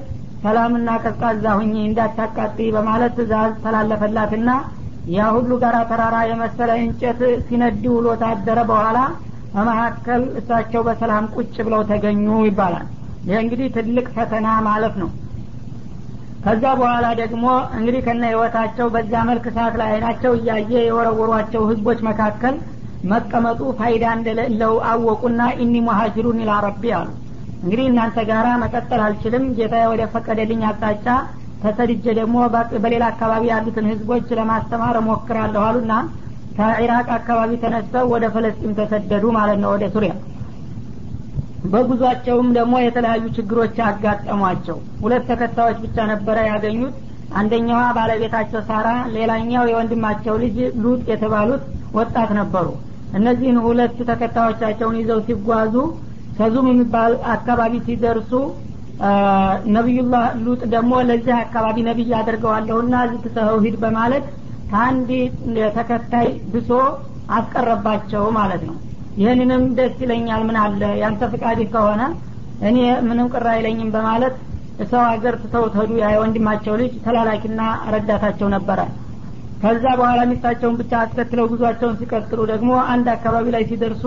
ሰላምና ቀዝቃዛ ሁኚ እንዳታቃጢ በማለት ትእዛዝ ተላለፈላትና ያ ሁሉ ጋራ ተራራ የመሰለ እንጨት ሲነድ ውሎ ታደረ በኋላ በመካከል እሳቸው በሰላም ቁጭ ብለው ተገኙ ይባላል። ይህ እንግዲህ ትልቅ ፈተና ማለት ነው። ከዛ በኋላ ደግሞ እንግዲህ ከነ ህይወታቸው በዛ መልክ ሰዓት ላይ አይናቸው እያየ የወረወሯቸው ህዝቦች መካከል መቀመጡ ፋይዳ እንደሌለው አወቁና ኢኒ ሙሀጅሩን ኢላ ረቢ አሉ እንግዲህ እናንተ ጋራ መቀጠል አልችልም። ጌታ ወደ ፈቀደልኝ አቅጣጫ ተሰድጀ ደግሞ በሌላ አካባቢ ያሉትን ህዝቦች ለማስተማር እሞክራለሁ አሉና ከኢራቅ አካባቢ ተነስተው ወደ ፈለስጢን ተሰደዱ ማለት ነው ወደ ሱሪያ። በጉዟቸውም ደግሞ የተለያዩ ችግሮች አጋጠሟቸው። ሁለት ተከታዮች ብቻ ነበረ ያገኙት። አንደኛዋ ባለቤታቸው ሳራ ሌላኛው የወንድማቸው ልጅ ሉጥ የተባሉት ወጣት ነበሩ። እነዚህን ሁለት ተከታዮቻቸውን ይዘው ሲጓዙ ከዙም የሚባል አካባቢ ሲደርሱ ነቢዩላህ ሉጥ ደግሞ ለዚህ አካባቢ ነቢይ አደርገዋለሁና እዚህ ትተኸው ሂድ በማለት ከአንድ ተከታይ ብሶ አስቀረባቸው ማለት ነው። ይህንንም ደስ ይለኛል። ምን አለ? ያንተ ፍቃድህ ከሆነ እኔ ምንም ቅር አይለኝም በማለት ሰው ሀገር ትተው ተዱ ያ የወንድማቸው ልጅ ተላላኪና ረዳታቸው ነበረ። ከዛ በኋላ ሚስታቸውን ብቻ አስከትለው ጉዟቸውን ሲቀጥሉ ደግሞ አንድ አካባቢ ላይ ሲደርሱ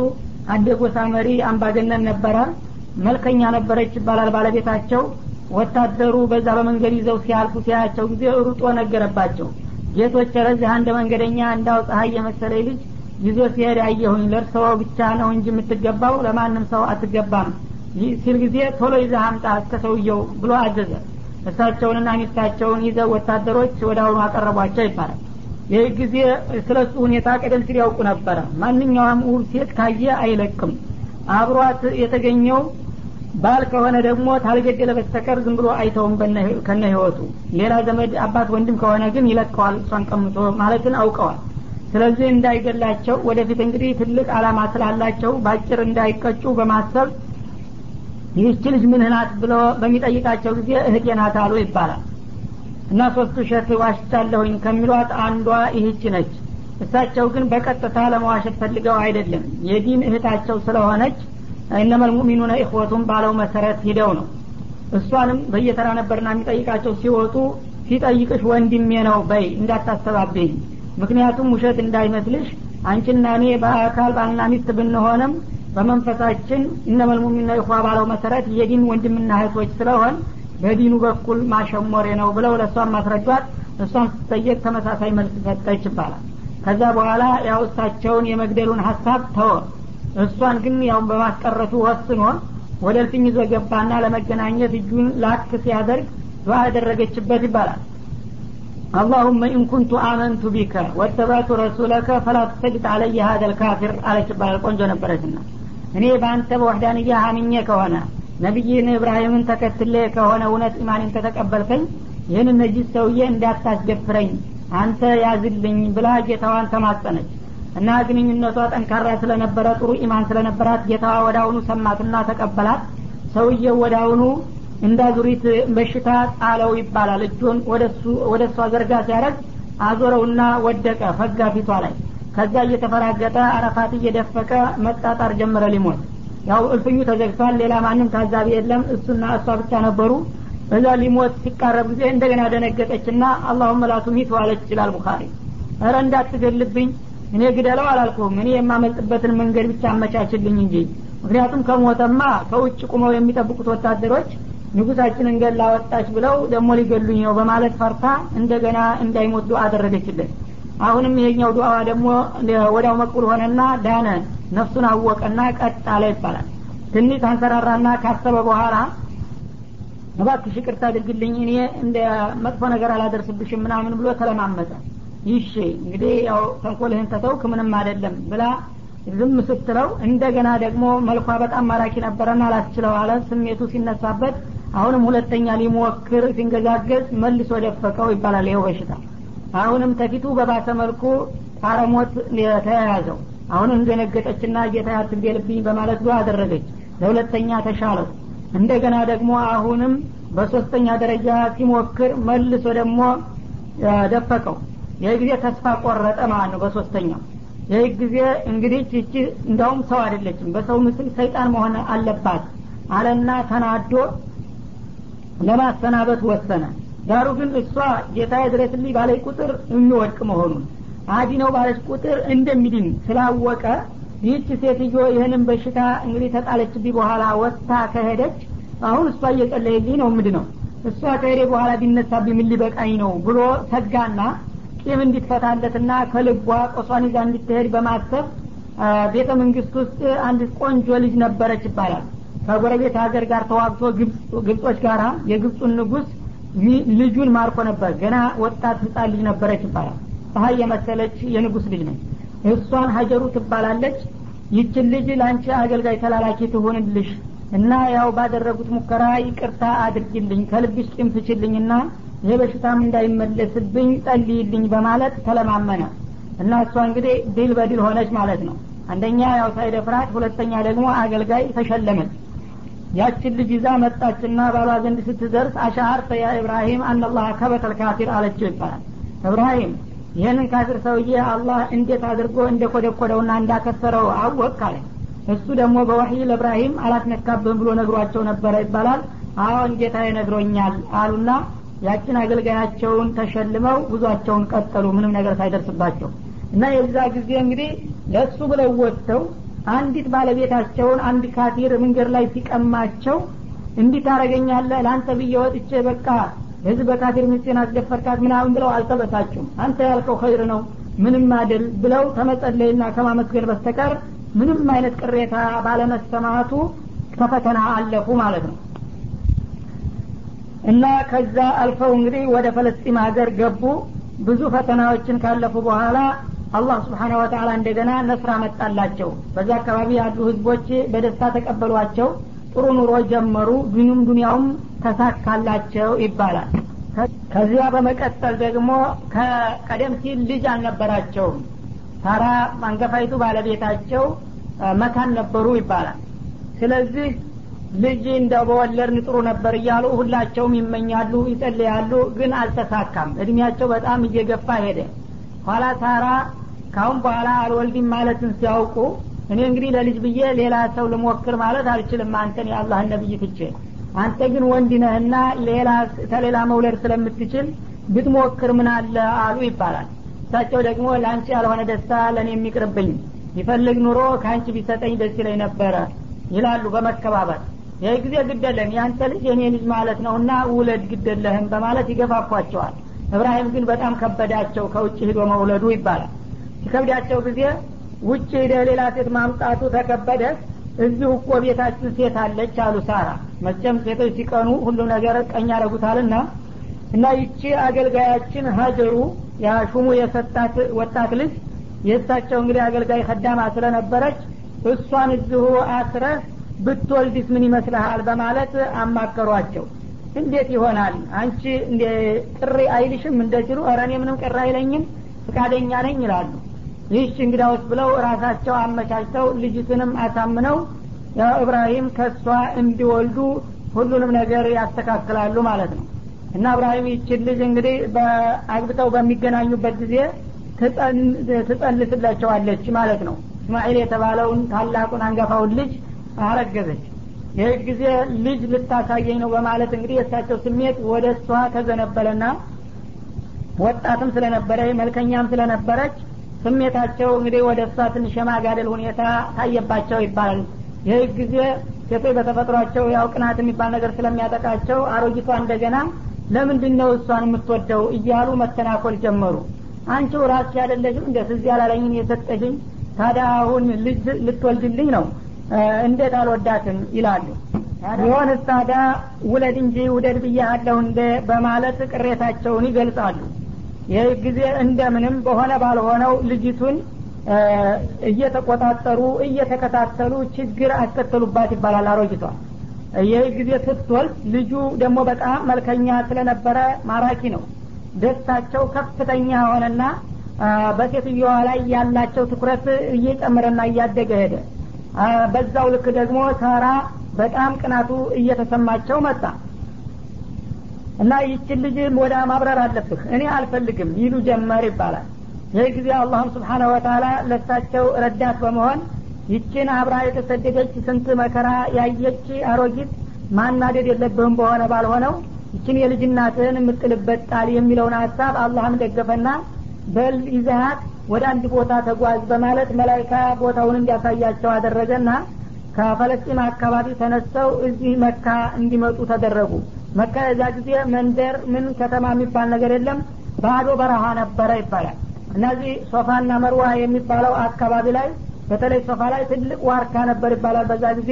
አንድ የጎሳ መሪ አምባገነን ነበረ መልከኛ ነበረች ይባላል ባለቤታቸው። ወታደሩ በዛ በመንገድ ይዘው ሲያልፉ ሲያያቸው ጊዜ ሩጦ ነገረባቸው። ጌቶች ረዚህ አንድ መንገደኛ እንዳው ፀሀይ የመሰለ ልጅ ይዞ ሲሄድ አየሁኝ። ለእርስዎ ብቻ ነው እንጂ የምትገባው ለማንም ሰው አትገባም። ሲል ጊዜ ቶሎ ይዘህ አምጣ እስከ ሰውየው ብሎ አዘዘ። እሳቸውንና ሚስታቸውን ይዘው ወታደሮች ወደ አሁኑ አቀረቧቸው ይባላል ይህ ጊዜ ስለ እሱ ሁኔታ ቀደም ሲል ያውቁ ነበረ። ማንኛውም ውብ ሴት ካየ አይለቅም። አብሯት የተገኘው ባል ከሆነ ደግሞ ታልገደለ በስተቀር ዝም ብሎ አይተውም ከነ ህይወቱ። ሌላ ዘመድ አባት ወንድም ከሆነ ግን ይለቀዋል እሷን ቀምቶ ማለትን አውቀዋል። ስለዚህ እንዳይገላቸው ወደፊት እንግዲህ ትልቅ አላማ ስላላቸው በአጭር እንዳይቀጩ በማሰብ ይህች ልጅ ምን ናት ብሎ በሚጠይቃቸው ጊዜ እህቴ ናት አሉ ይባላል እና ሶስቱ ሸት ዋሽቻለሁኝ ከሚሏት አንዷ ይህች ነች። እሳቸው ግን በቀጥታ ለመዋሸት ፈልገው አይደለም። የዲን እህታቸው ስለሆነች እነመል ሙእሚኑነ ኢኽወቱም ባለው መሰረት ሂደው ነው። እሷንም በየተራ ነበርና የሚጠይቃቸው ሲወጡ ሲጠይቅሽ ወንድሜ ነው በይ እንዳታስተባብኝ። ምክንያቱም ውሸት እንዳይመስልሽ አንቺና እኔ በአካል ባልና ሚስት ብንሆንም በመንፈሳችን إنما المؤمنون ባለው መሰረት የዲን ወንድምና እህቶች ስለሆን በዲኑ በኩል ማሸሞሬ ነው ብለው ለእሷን ማስረዷት እሷን ስትጠየቅ ተመሳሳይ መልስ ሰጠች ይባላል። ከዛ በኋላ ያው እሳቸውን የመግደሉን ሀሳብ ተወ። እሷን ግን ያው በማስቀረቱ ወስኖ ወደ እልፍኝ ይዞ ገባና ለመገናኘት እጁን ላክ ሲያደርግ ዱዓ ያደረገችበት ይባላል። اللهم إن كنت آمنت بك واتبعت رسولك فلا تسلط علي هذا الكافر አለች ይባላል። ቆንጆ ነበረችና እኔ በአንተ በወህዳንያ ሀምኜ ከሆነ ነቢይን እብራሂምን ተከትሌ ከሆነ እውነት ኢማንን ከተቀበልከኝ ይህን ነጂስ ሰውዬ እንዳታስደፍረኝ አንተ ያዝልኝ ብላ ጌታዋን ተማጸነች። እና ግንኙነቷ ጠንካራ ስለነበረ ጥሩ ኢማን ስለነበራት ጌታዋ ወደ ሰማትና ተቀበላት። ሰውየው ወደ አሁኑ እንዳዙሪት በሽታ ጣለው ይባላል። እጁን ወደ እሷ ዘርጋ ሲያደረግ አዞረውና ወደቀ ፈጋ ፊቷ ላይ። ከዛ እየተፈራገጠ አረፋት እየደፈቀ መጣጣር ጀመረ ሊሞት ያው እልፍኙ ተዘግቷል ሌላ ማንም ታዛቢ የለም። እሱና እሷ ብቻ ነበሩ። እዛ ሊሞት ሲቃረብ ጊዜ እንደገና ደነገጠችና አላሁመ ላቱሚት ዋለች ይችላል ቡኻሪ። እረ እንዳትገልብኝ እኔ ግደለው አላልኩም እኔ የማመልጥበትን መንገድ ብቻ አመቻችልኝ እንጂ። ምክንያቱም ከሞተማ ከውጭ ቁመው የሚጠብቁት ወታደሮች ንጉሳችንን ገላ ወጣች ብለው ደግሞ ሊገሉኝ ነው በማለት ፈርታ እንደገና እንዳይሞት ዱዓ አደረገችለት አሁንም ይሄኛው ዱዓዋ ደግሞ ወዲያው መቅቡል ሆነና ዳነ። ነፍሱን አወቀና ቀጥ አለ ይባላል። ትንሽ አንሰራራና ካሰበ በኋላ እባክሽ ይቅርታ አድርግልኝ እኔ እንደ መጥፎ ነገር አላደርስብሽም ምናምን ብሎ ተለማመጠ። ይሽ እንግዲህ ያው ተንኮልህን ተተውክ ምንም አይደለም ብላ ዝም ስትለው እንደገና ደግሞ መልኳ በጣም ማራኪ ነበረና አላስችለው አለ። ስሜቱ ሲነሳበት አሁንም ሁለተኛ ሊሞክር ሲንገዛገዝ መልሶ ደፈቀው ይባላል ይኸው በሽታ አሁንም ተፊቱ በባሰ መልኩ ጣረሞት ተያያዘው አሁንም ደነገጠችና ጌታ አትግደልብኝ በማለት ዱዓ አደረገች። ለሁለተኛ ተሻለው። እንደገና ደግሞ አሁንም በሶስተኛ ደረጃ ሲሞክር መልሶ ደግሞ ደፈቀው። ይህ ጊዜ ተስፋ ቆረጠ ማለት ነው በሶስተኛው። ይህ ጊዜ እንግዲህ ይቺ እንዳውም ሰው አይደለችም በሰው ምስል ሰይጣን መሆን አለባት አለና ተናዶ ለማሰናበት ወሰነ ዳሩ ግን እሷ ጌታ ድረስልኝ ባለች ቁጥር የሚወድቅ መሆኑን አዲ ነው ባለች ቁጥር እንደሚድን ስላወቀ ይህች ሴትዮ ይህንን በሽታ እንግዲህ ተጣለችብኝ በኋላ ወጥታ ከሄደች አሁን እሷ እየጸለየልኝ ነው ምድ ነው እሷ ከሄደ በኋላ ቢነሳብኝ ምን ሊበቃኝ ነው ብሎ ሰጋና ቂም እንዲትፈታለትና ከልቧ ቆሷን ይዛ እንድትሄድ በማሰብ ቤተ መንግስት ውስጥ አንድ ቆንጆ ልጅ ነበረች ይባላል። ከጎረቤት ሀገር ጋር ተዋግቶ ግብጾች ጋራ የግብፁን ንጉስ ልጁን ማርኮ ነበር። ገና ወጣት ህጻን ልጅ ነበረች ይባላል። ፀሀይ የመሰለች የንጉስ ልጅ ነች። እሷን ሀጀሩ ትባላለች። ይችን ልጅ ለአንቺ አገልጋይ ተላላኪ ትሆንልሽ እና ያው ባደረጉት ሙከራ ይቅርታ አድርጊልኝ ከልብሽ ቂም ትችልኝና ይህ በሽታም እንዳይመለስብኝ ጸልይልኝ በማለት ተለማመነ እና እሷ እንግዲህ ድል በድል ሆነች ማለት ነው። አንደኛ ያው ሳይደፍራት ሁለተኛ ደግሞ አገልጋይ ተሸለመች ያችን ልጅ ይዛ መጣችና ባሏ ዘንድ ስትደርስ አሻአርተ ያ ኢብራሂም አናላህ ከበተል ካፊር አለችው ይባላል። እብራሂም ይህንን ካፊር ሰውዬ አላህ እንዴት አድርጎ እንደ ኮደኮደውና እንዳከሰረው አወቅ አለ። እሱ ደግሞ በወህይ ለእብራሂም አላስነካብህም ብሎ ነግሯቸው ነበረ ይባላል። አሁን ጌታ ነግሮኛል አሉና ያችን አገልጋያቸውን ተሸልመው ጉዟቸውን ቀጠሉ። ምንም ነገር ሳይደርስባቸው እና የዛ ጊዜ እንግዲህ ለእሱ ብለው ወጥተው አንዲት ባለቤታቸውን አንድ ካፊር መንገድ ላይ ሲቀማቸው እንዲህ ታረገኛለህ ለአንተ ብዬ ወጥቼ በቃ ህዝብ በካፊር ሚስቴን አስደፈርካት ምናምን ብለው አልተበሳጩም። አንተ ያልከው ኸይር ነው ምንም አይደል? ብለው ከመጸለይና ከማመስገን በስተቀር ምንም አይነት ቅሬታ ባለመሰማቱ ከፈተና አለፉ ማለት ነው። እና ከዛ አልፈው እንግዲህ ወደ ፈለስጢም ሀገር ገቡ። ብዙ ፈተናዎችን ካለፉ በኋላ አላህ ስብሓነ ወተላ እንደገና ነስራ መጣላቸው በዛ አካባቢ ያሉ ህዝቦች በደስታ ተቀበሏቸው። ጥሩ ኑሮ ጀመሩ። ዱኒም ዱኒያውም ተሳካላቸው ይባላል። ከዚያ በመቀጠል ደግሞ ከቀደም ሲል ልጅ አልነበራቸውም። ታራ አንገፋይቱ ባለቤታቸው መካን ነበሩ ይባላል። ስለዚህ ልጅ እንደ በወለድን ጥሩ ነበር እያሉ ሁላቸውም ይመኛሉ ይጸልያሉ ግን አልተሳካም። እድሜያቸው በጣም እየገፋ ሄደ። ኋላ ሳራ ካሁን በኋላ አልወልድም ማለትን ሲያውቁ እኔ እንግዲህ ለልጅ ብዬ ሌላ ሰው ልሞክር ማለት አልችልም። አንተን የአላህን ነብይ ትቼ አንተ ግን ወንድ ነህና ሌላ ተሌላ መውለድ ስለምትችል ብትሞክር ምን አለ አሉ ይባላል። እሳቸው ደግሞ ለአንቺ ያልሆነ ደስታ ለእኔ የሚቅርብኝ ይፈልግ ኑሮ ከአንቺ ቢሰጠኝ ደስ ይለኝ ነበረ ይላሉ በመከባበር። ይህ ጊዜ ግደለም ያንተ ልጅ የኔ ልጅ ማለት ነው እና ውለድ ግደለህም በማለት ይገፋፏቸዋል። እብራሂም ግን በጣም ከበዳቸው ከውጭ ሂዶ መውለዱ ይባላል ሲከብዳቸው ጊዜ ውጭ ሂደ ሌላ ሴት ማምጣቱ ተከበደ። እዚሁ እኮ ቤታችን ሴት አለች አሉ ሳራ። መቼም ሴቶች ሲቀኑ ሁሉ ነገር ቀኝ ያደረጉታልና እና ይቺ አገልጋያችን ሀጀሩ ያ ሹሙ የሰጣት ወጣት ልጅ የእሳቸው እንግዲህ አገልጋይ ከዳማ ስለነበረች እሷን እዚሁ አስረህ ብትወልድስ ምን ይመስልሃል በማለት አማከሯቸው። እንዴት ይሆናል? አንቺ እንደ ቅሪ አይልሽም? እንደችሉ ኧረ እኔ ምንም ቅር አይለኝም ፍቃደኛ ነኝ ይላሉ ይህች እንግዳውስ ብለው ራሳቸው አመቻችተው ልጅትንም አሳምነው እብራሂም ከእሷ እንዲወልዱ ሁሉንም ነገር ያስተካክላሉ ማለት ነው። እና እብራሂም ይችን ልጅ እንግዲህ አግብተው በሚገናኙበት ጊዜ ትጸንስላቸዋለች ማለት ነው። እስማኤል የተባለውን ታላቁን አንገፋውን ልጅ አረገዘች። ይህ ጊዜ ልጅ ልታሳየኝ ነው በማለት እንግዲህ የእሳቸው ስሜት ወደ እሷ ተዘነበለና ወጣትም ስለነበረ መልከኛም ስለነበረች ስሜታቸው እንግዲህ ወደ እሷ ትንሽ የማጋደል ሁኔታ ታየባቸው ይባላል። ይህ ጊዜ ሴቶች በተፈጥሯቸው ያው ቅናት የሚባል ነገር ስለሚያጠቃቸው አሮጊቷ እንደገና ለምንድን ነው እሷን የምትወደው እያሉ መተናኮል ጀመሩ። አንቺው ራስ ያደለሽም እንደ እዚህ ያላለኝን የሰጠሽኝ? ታዲያ አሁን ልጅ ልትወልድልኝ ነው? እንዴት አልወዳትም? ይላሉ። ቢሆን ታዲያ ውለድ እንጂ ውደድ ብያለሁ እንደ በማለት ቅሬታቸውን ይገልጻሉ ይህ ጊዜ እንደምንም በሆነ ባልሆነው ልጅቱን እየተቆጣጠሩ እየተከታተሉ ችግር አስከተሉባት ይባላል አሮጊቷ። ይህ ጊዜ ስትወልድ ልጁ ደግሞ በጣም መልከኛ ስለነበረ ማራኪ ነው። ደስታቸው ከፍተኛ ሆነና በሴትዮዋ ላይ ያላቸው ትኩረት እየጨመረና እያደገ ሄደ። በዛው ልክ ደግሞ ሳራ በጣም ቅናቱ እየተሰማቸው መጣ እና ይችን ልጅ ወደ ማብረር አለብህ። እኔ አልፈልግም ይሉ ጀመር ይባላል። ይህ ጊዜ አላህም ስብሓነሁ ወተላ ለሳቸው ረዳት በመሆን ይችን አብራ የተሰደደች ስንት መከራ ያየች አሮጊት ማናደድ የለብህም በሆነ ባልሆነው ይችን የልጅናትህን የምጥልበት ጣል የሚለውን ሀሳብ አላህም ደገፈና በል ይዘሃት ወደ አንድ ቦታ ተጓዝ በማለት መላይካ ቦታውን እንዲያሳያቸው አደረገና ከፈለስጢን አካባቢ ተነስተው እዚህ መካ እንዲመጡ ተደረጉ መካ የዛ ጊዜ መንደር ምን ከተማ የሚባል ነገር የለም? ባዶ በረሃ ነበረ ይባላል። እነዚህ ሶፋና መርዋ የሚባለው አካባቢ ላይ በተለይ ሶፋ ላይ ትልቅ ዋርካ ነበር ይባላል በዛ ጊዜ።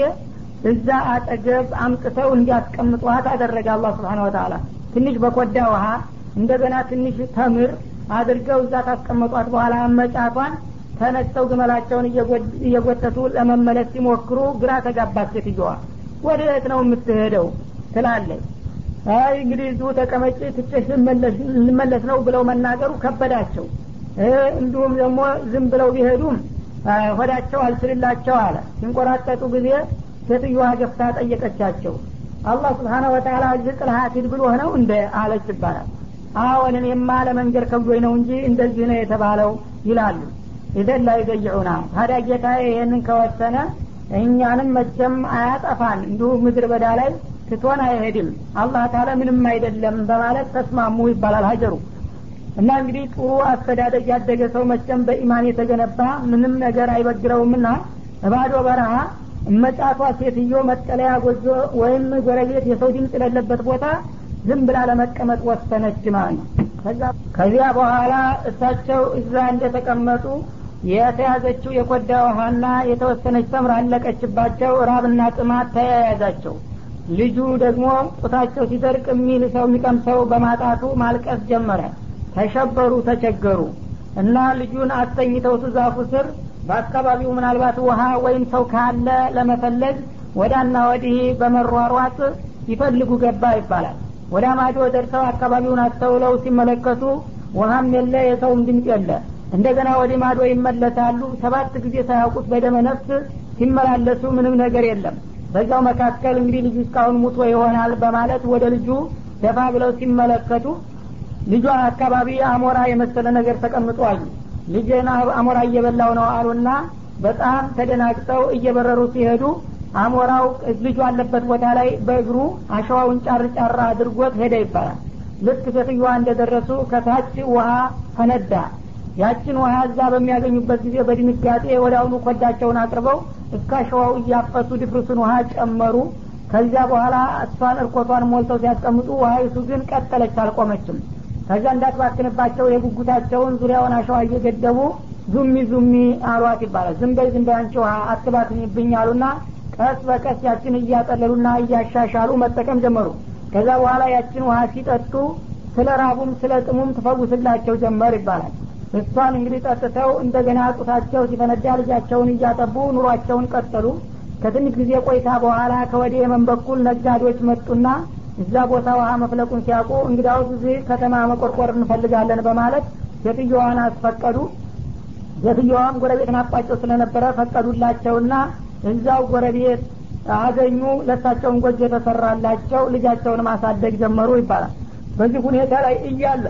እዛ አጠገብ አምጥተው እንዲያስቀምጧት አደረገ አላህ ስብሓን ወተላ ትንሽ በኮዳ ውሃ እንደገና ትንሽ ተምር አድርገው እዛ ካስቀመጧት በኋላ አመጫቷን ተነስተው ግመላቸውን እየጎተቱ ለመመለስ ሲሞክሩ ግራ ተጋባት ሴትየዋ። ወደ የት ነው የምትሄደው ትላለች አይ እንግዲህ እዚሁ ተቀመጭ ትቼሽ ልመለስ ነው ብለው መናገሩ ከበዳቸው። እንዲሁም ደግሞ ዝም ብለው ቢሄዱም ሆዳቸው አልችልላቸው አለ። ሲንቆራጠጡ ጊዜ ሴትዮዋ ገፍታ ጠየቀቻቸው። አላህ ስብሓነ ወተላ እዚህ ጥልሀት ሂድ ነው እንደ አለች ይባላል። አዎን እኔማ ለመንገድ ከብዶኝ ነው እንጂ እንደዚህ ነው የተባለው ይላሉ። ኢዘን ላይ ይገይዑና ታዲያ ጌታ ይህንን ከወሰነ እኛንም መቼም አያጠፋን። እንዲሁ ምድር በዳ ላይ ትቶን አይሄድም። አላህ ታለ ምንም አይደለም በማለት ተስማሙ ይባላል ሀጀሩ። እና እንግዲህ ጥሩ አስተዳደግ ያደገ ሰው መቼም በኢማን የተገነባ ምንም ነገር አይበግረውምና ባዶ በረሃ እመጫቷ ሴትዮ መጠለያ ጎጆ ወይም ጎረቤት የሰው ድምፅ የሌለበት ቦታ ዝም ብላ ለመቀመጥ ወሰነች ማለት ከዚያ በኋላ እሳቸው እዛ እንደተቀመጡ የተያዘችው የኮዳ ውሃና የተወሰነች ተምር አለቀችባቸው። ራብና ጥማት ተያያዛቸው ልጁ ደግሞ ጡታቸው ሲደርቅ የሚል ሰው የሚቀምሰው በማጣቱ ማልቀስ ጀመረ። ተሸበሩ ተቸገሩ እና ልጁን አስተኝተው ዛፉ ስር በአካባቢው ምናልባት ውሃ ወይም ሰው ካለ ለመፈለግ ወዳና ወዲህ በመሯሯጥ ይፈልጉ ገባ ይባላል። ወደ ማዶ ደርሰው አካባቢውን አስተውለው ሲመለከቱ ውሃም የለ የሰውም ድምፅ የለ። እንደገና ወደ ማዶ ይመለሳሉ። ሰባት ጊዜ ሳያውቁት በደመ ነፍስ ሲመላለሱ ምንም ነገር የለም በዛው መካከል እንግዲህ ልጁ እስካሁን ሙቶ ይሆናል በማለት ወደ ልጁ ደፋ ብለው ሲመለከቱ ልጇ አካባቢ አሞራ የመሰለ ነገር ተቀምጦ አዩ ልጅን አሞራ እየበላው ነው አሉና በጣም ተደናግጠው እየበረሩ ሲሄዱ አሞራው ልጁ አለበት ቦታ ላይ በእግሩ አሸዋውን ጫር ጫር አድርጎት ሄደ ይባላል። ልክ ሴትዮዋ እንደደረሱ ከታች ውሃ ፈነዳ ያችን ውሃ እዛ በሚያገኙበት ጊዜ በድንጋጤ ወደ አሁኑ ኮዳቸውን አቅርበው እስከ አሸዋው እያፈሱ ድፍርሱን ውሃ ጨመሩ። ከዚያ በኋላ እሷን እርኮቷን ሞልተው ሲያስቀምጡ ውሀይቱ ግን ቀጠለች አልቆመችም። ከዛ እንዳትባክንባቸው የጉጉታቸውን ዙሪያውን አሸዋ እየገደቡ ዙሚ ዙሚ አሏት ይባላል። ዝም በይ ዝም አንቺ ውሃ አትባክኝብኝ አሉና ቀስ በቀስ ያችን እያጠለሉና እያሻሻሉ መጠቀም ጀመሩ። ከዛ በኋላ ያችን ውሃ ሲጠጡ ስለ ራቡም ስለ ጥሙም ትፈውስላቸው ጀመር ይባላል እሷን እንግዲህ ጠጥተው እንደገና ጡታቸው ሲፈነዳ ልጃቸውን እያጠቡ ኑሯቸውን ቀጠሉ። ከትንሽ ጊዜ ቆይታ በኋላ ከወደ የመን በኩል ነጋዴዎች መጡና እዛ ቦታ ውሃ መፍለቁን ሲያውቁ እንግዲያውስ እዚህ ከተማ መቆርቆር እንፈልጋለን በማለት ሴትዮዋን አስፈቀዱ። ሴትዮዋም ጎረቤት ናቋቸው ስለነበረ ፈቀዱላቸውና እዛው ጎረቤት አገኙ። ለሳቸውን ጎጆ የተሰራላቸው ልጃቸውን ማሳደግ ጀመሩ ይባላል። በዚህ ሁኔታ ላይ እያለ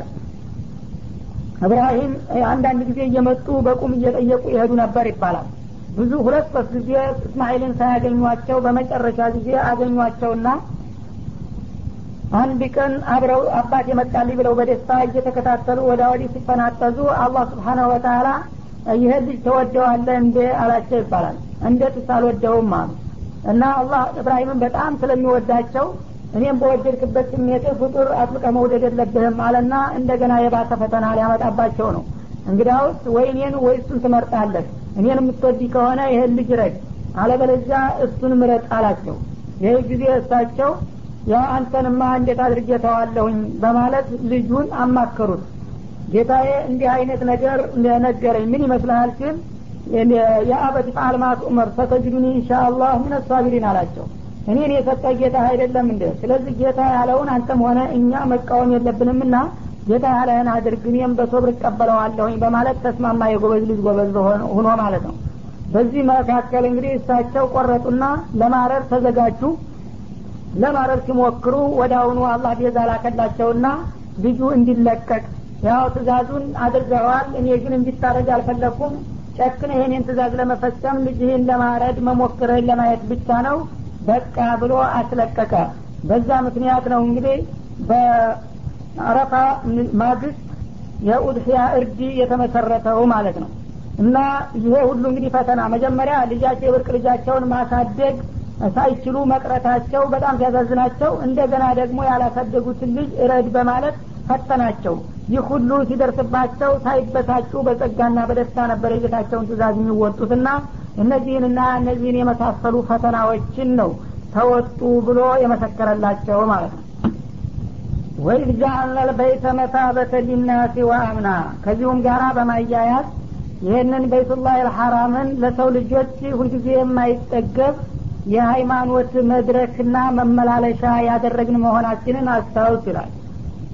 እብራሂም አንዳንድ ጊዜ እየመጡ በቁም እየጠየቁ ይሄዱ ነበር ይባላል። ብዙ ሁለት ሶስት ጊዜ እስማኤልን ሳያገኟቸው በመጨረሻ ጊዜ አገኟቸውና አንድ ቀን አብረው አባት የመጣልኝ ብለው በደስታ እየተከታተሉ ወደ ወዲህ ሲፈናጠዙ አላህ ስብሓናሁ ወተላ ይህ ልጅ ተወደዋለህ እንዴ አላቸው ይባላል። እንዴት ሳልወደውም አሉ። እና አላህ እብራሂምን በጣም ስለሚወዳቸው እኔም በወደድክበት ስሜት ፍጡር አጥብቀ መውደድ የለብህም አለና እንደገና የባሰ ፈተና ሊያመጣባቸው ነው። እንግዲያውስ ወይ እኔን ወይ እሱን ትመርጣለህ። እኔን የምትወዲ ከሆነ ይህን ልጅ ረድ አለበለዚያ እሱን ምረጥ አላቸው። ይህ ጊዜ እሳቸው ያ አንተንማ እንዴት አድርጌ ተዋለሁኝ በማለት ልጁን አማከሩት። ጌታዬ እንዲህ አይነት ነገር ነገረኝ ምን ይመስልሃል ሲል የአበት ፋል ማት ዑመር ፈተጅዱኒ ኢንሻአላህ ምን አላቸው እኔን የሰጠ ጌታ አይደለም እንደ ስለዚህ ጌታ ያለውን አንተም ሆነ እኛ መቃወም የለብንምና ጌታ ያለህን አድርግ እኔም በሶብር እቀበለዋለሁኝ በማለት ተስማማ የጎበዝ ልጅ ጎበዝ ሁኖ ማለት ነው። በዚህ መካከል እንግዲህ እሳቸው ቆረጡና ለማረር ተዘጋጁ። ለማረር ሲሞክሩ ወደ አሁኑ አላህ ቤዛ ላከላቸውና ልጁ እንዲለቀቅ ያው ትእዛዙን አድርገዋል። እኔ ግን እንዲታረድ አልፈለግኩም ጨክነ ይህንን ትእዛዝ ለመፈጸም ልጅህን ለማረድ መሞክርህን ለማየት ብቻ ነው በቃ ብሎ አስለቀቀ። በዛ ምክንያት ነው እንግዲህ በአረፋ ማግስት የኡድሕያ እርድ የተመሰረተው ማለት ነው። እና ይሄ ሁሉ እንግዲህ ፈተና። መጀመሪያ ልጃቸው የብርቅ ልጃቸውን ማሳደግ ሳይችሉ መቅረታቸው በጣም ሲያሳዝናቸው እንደገና ደግሞ ያላሳደጉትን ልጅ እረድ በማለት ፈተናቸው ይህ ሁሉ ሲደርስባቸው ሳይበሳጩ በጸጋና በደስታ ነበር የጌታቸውን ትእዛዝ የሚወጡትና እነዚህንና እነዚህን የመሳሰሉ ፈተናዎችን ነው ተወጡ ብሎ የመሰከረላቸው ማለት ነው። ወይድ ጃአልነ ልበይተ መታበተ ሊናሲ ወአምና። ከዚሁም ጋራ በማያያዝ ይህንን በይቱላህ ልሐራምን ለሰው ልጆች ሁልጊዜ የማይጠገብ የሃይማኖት መድረክና መመላለሻ ያደረግን መሆናችንን አስታውስ ይላል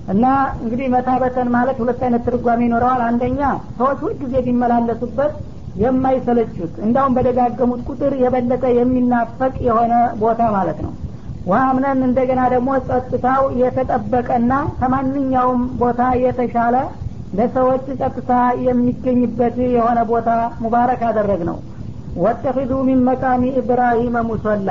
እና እንግዲህ መታበተን ማለት ሁለት አይነት ትርጓሜ ይኖረዋል። አንደኛ ሰዎች ሁልጊዜ ቢመላለሱበት የማይሰለቹት እንዳውም በደጋገሙት ቁጥር የበለጠ የሚናፈቅ የሆነ ቦታ ማለት ነው። ዋምነን እንደገና ደግሞ ጸጥታው የተጠበቀና ከማንኛውም ቦታ የተሻለ ለሰዎች ጸጥታ የሚገኝበት የሆነ ቦታ ሙባረክ አደረግ ነው ወተኪዙ ሚን መቃሚ ኢብራሂም ሙሶላ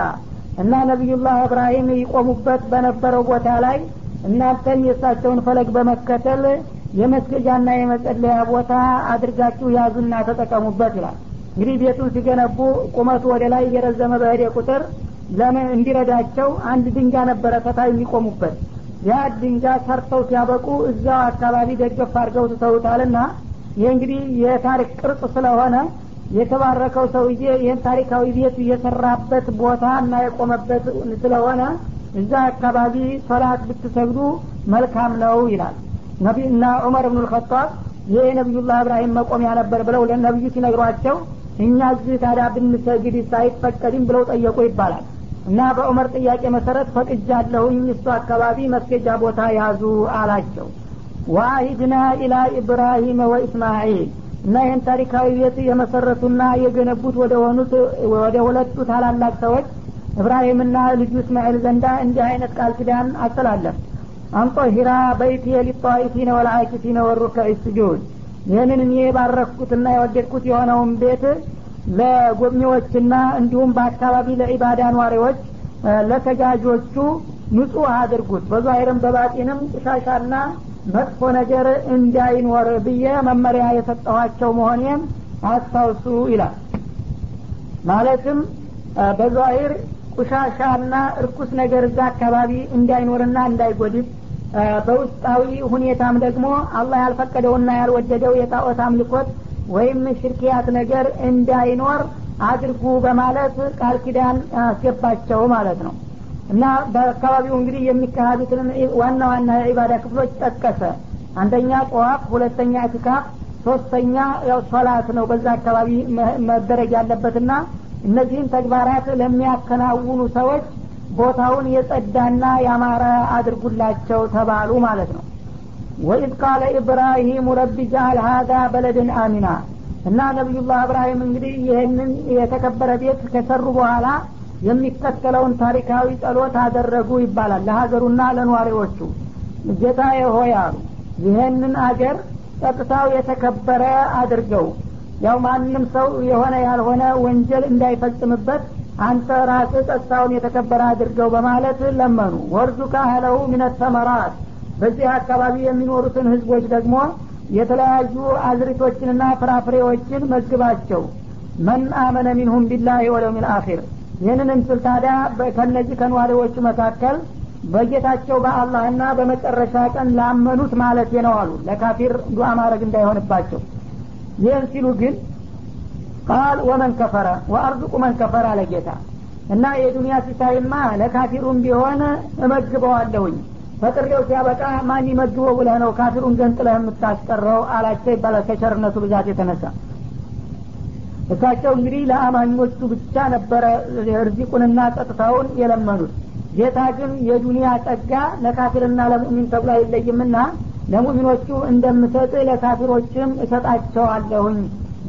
እና ነቢዩላህ እብራሂም ይቆሙበት በነበረው ቦታ ላይ እናንተም የእሳቸውን ፈለግ በመከተል የመስገጃና የመጸለያ ቦታ አድርጋችሁ ያዙና ተጠቀሙበት ይላል። እንግዲህ ቤቱን ሲገነቡ ቁመቱ ወደ ላይ እየረዘመ በሄደ ቁጥር ለምን እንዲረዳቸው አንድ ድንጋ ነበረ ፈታ የሚቆሙበት። ያ ድንጋ ሰርተው ሲያበቁ እዛው አካባቢ ደገፍ አድርገው ትተውታልና ይህ እንግዲህ የታሪክ ቅርጽ ስለሆነ የተባረከው ሰውዬ ይህን ታሪካዊ ቤት የሰራበት ቦታ እና የቆመበት ስለሆነ እዛ አካባቢ ሶላት ብትሰግዱ መልካም ነው ይላል። ነቢ እና ዑመር ብኑ ልከጣብ ይህ የነቢዩላህ እብራሂም መቆሚያ ነበር ብለው ለነቢዩ ሲነግሯቸው እኛ እዚህ ታዲያ ብንሰግድ አይፈቀድም ብለው ጠየቁ ይባላል። እና በዑመር ጥያቄ መሰረት ፈቅጃለሁኝ እሱ አካባቢ መስገጃ ቦታ ያዙ አላቸው። ዋሂድና ኢላ ኢብራሂም ወኢስማዒል እና ይህን ታሪካዊ ቤት የመሰረቱና የገነቡት ወደ ሆኑት ወደ ሁለቱ ታላላቅ ሰዎች እብራሂምና ልጁ እስማኤል ዘንዳ እንዲህ አይነት ቃል ኪዳን አስተላለፍ አንጦሂራ በይቲ ሊጣኢፊነ ወልአኪፊነ ወሩከዕ ስጁድ ይህንን እኔ የባረኩትና የወደድኩት የሆነውን ቤት ለጎብኚዎችና እንዲሁም በአካባቢ ለኢባዳ ኗሪዎች ለተጋጆቹ ንጹህ አድርጉት። በዛሂርም በባጢንም ቁሻሻና መጥፎ ነገር እንዳይኖር ብዬ መመሪያ የሰጠኋቸው መሆኔን አስታውሱ ይላል። ማለትም በዛሂር ቁሻሻና እርኩስ ነገር እዛ አካባቢ እንዳይኖርና እንዳይጎድፍ በውስጣዊ ሁኔታም ደግሞ አላህ ያልፈቀደውና ያልወደደው የጣዖት አምልኮት ወይም ሽርክያት ነገር እንዳይኖር አድርጉ በማለት ቃል ኪዳን አስገባቸው ማለት ነው። እና በአካባቢው እንግዲህ የሚካሄዱትን ዋና ዋና የዒባዳ ክፍሎች ጠቀሰ። አንደኛ ጠዋፍ ሁለተኛ እትካፍ ሶስተኛ ያው ሶላት ነው በዛ አካባቢ መደረግ ያለበትና እነዚህን ተግባራት ለሚያከናውኑ ሰዎች ቦታውን የጸዳና ያማረ አድርጉላቸው ተባሉ ማለት ነው። ወኢዝ ቃለ ኢብራሂሙ ረቢ ጃአል ሀዛ በለድን አሚና እና ነቢዩላህ እብራሂም እንግዲህ ይህንን የተከበረ ቤት ከሰሩ በኋላ የሚከተለውን ታሪካዊ ጸሎት አደረጉ ይባላል። ለሀገሩና ለኗሪዎቹ ጌታ ሆይ አሉ። ይህንን አገር ጸጥታው የተከበረ አድርገው ያው ማንም ሰው የሆነ ያልሆነ ወንጀል እንዳይፈጽምበት አንተ ራስህ ጸጥታውን የተከበረ አድርገው በማለት ለመኑ። ወርዙ ካህለው ሚነት ተመራት። በዚህ አካባቢ የሚኖሩትን ህዝቦች ደግሞ የተለያዩ አዝሪቶችንና ፍራፍሬዎችን መግባቸው። መን አመነ ሚንሁም ቢላህ ወለውም ልአኪር ይህንን ምስል ታዲያ ከነዚህ ከነዋሪዎቹ መካከል በጌታቸው በአላህና በመጨረሻ ቀን ላመኑት ማለት ነው አሉ። ለካፊር ዱዓ ማድረግ እንዳይሆንባቸው ይህን ሲሉ ግን ቃል ወመን ከፈረ ወአርዝቁ መን ከፈረ አለ ጌታ። እና የዱንያ ሲሳይማ ለካፊሩም ቢሆን እመግበዋለሁኝ። ፈጥሬው ሲያበቃ ማን ይመድቦ ብለህ ነው ካፊሩን ገንጥለህ የምታስቀረው? አላቸው ይባላል ከቸርነቱ ብዛት የተነሳ። እሳቸው እንግዲህ ለአማኞቹ ብቻ ነበረ እርዚቁንና ጸጥታውን የለመኑት። ጌታ ግን የዱንያ ጸጋ ለካፊርና ለሙእሚን ተብሎ አይለይምና ለሙእሚኖቹ እንደምሰጥ ለካፊሮችም እሰጣቸዋለሁኝ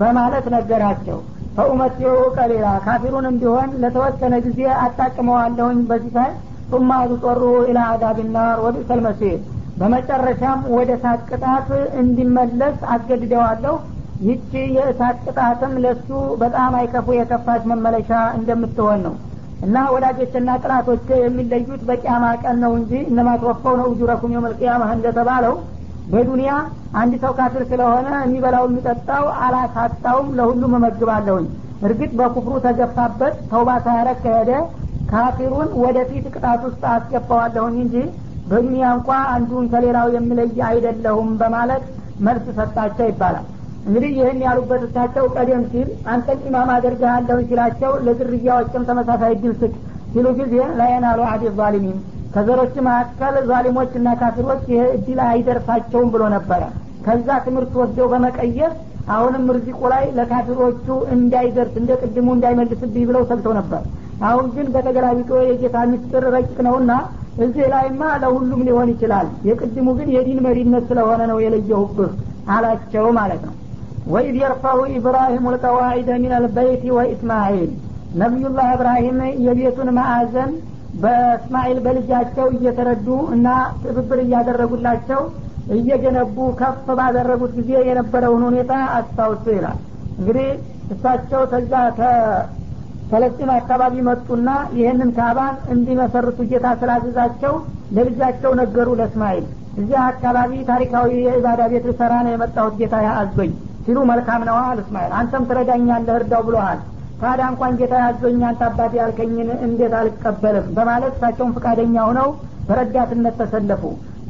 በማለት ነገራቸው። ፈኡመቲዑ ቀሊላ ካፊሩንም ቢሆን ለተወሰነ ጊዜ አጣቅመዋለሁኝ በዚህ ሳይ ثم አዱጦሩ ኢላ አዛብ ናር ወቢእሰ ልመሲር በመጨረሻም ወደ እሳት ቅጣት እንዲመለስ አስገድደዋለሁ። ይቺ የእሳት ቅጣትም ለሱ በጣም አይከፉ የከፋች መመለሻ እንደምትሆን ነው እና ወዳጆችና ጥላቶች የሚለዩት በቂያማ ቀን ነው እንጂ እነማ ተወፈው ነው እጁረኩም የመልቅያማ እንደተባለው። በዱንያ አንድ ሰው ካፊር ስለሆነ የሚበላው የሚጠጣው አላሳጣውም ለሁሉም እመግባለሁኝ። እርግጥ በኩፍሩ ተገፋበት ተውባ ሳያረግ ከሄደ ካፊሩን ወደፊት ቅጣት ውስጥ አስገባዋለሁኝ እንጂ በዱንያ እንኳ አንዱን ከሌላው የሚለይ አይደለሁም በማለት መልስ ሰጣቸው ይባላል እንግዲህ ይህን ያሉበት እሳቸው ቀደም ሲል አንተን ኢማም አደርግሃለሁ ሲላቸው ለዝርያዎችም ተመሳሳይ ድል ስጥ ሲሉ ጊዜ ላየናሉ አዲ ዛሊሚን። ከዘሮች መካከል ዛሊሞችና ካፊሮች ይህ እድል አይደርሳቸውም ብሎ ነበረ። ከዛ ትምህርት ወስደው በመቀየር አሁንም ርዚቁ ላይ ለካፊሮቹ እንዳይደርስ እንደ ቅድሙ እንዳይመልስብኝ ብለው ሰግተው ነበር። አሁን ግን በተገላቢጦ የጌታ ምስጢር ረቂቅ ነውና እዚህ ላይማ ለሁሉም ሊሆን ይችላል። የቅድሙ ግን የዲን መሪነት ስለሆነ ነው የለየሁብህ አላቸው ማለት ነው ወኢዝ የርፈዑ ኢብራሂሙ ልቀዋዒደ ሚን አልበይት ወኢስማዒል ነቢዩላህ እብራሂም የቤቱን ማዕዘን በእስማኤል በልጃቸው እየተረዱ እና ትብብር እያደረጉላቸው እየገነቡ ከፍ ባደረጉት ጊዜ የነበረውን ሁኔታ አስታውሱ ይላል። እንግዲህ እሳቸው ተዛ ከፈለስጢን አካባቢ መጡና ይህንን ካባን እንዲመሰርቱ ጌታ ስላዘዛቸው ለልጃቸው ነገሩ ለእስማኤል። እዚህ አካባቢ ታሪካዊ የኢባዳ ቤት ልሰራ ነው የመጣሁት ጌታ አዞኝ ሲሉ መልካም ነዋ እስማኤል። አንተም ትረዳኛለህ እርዳው ብሎሃል። ታዲያ እንኳን ጌታ አንተ አባቴ ያልከኝን እንዴት አልቀበልም? በማለት እሳቸውን ፈቃደኛ ሆነው በረዳትነት ተሰለፉ።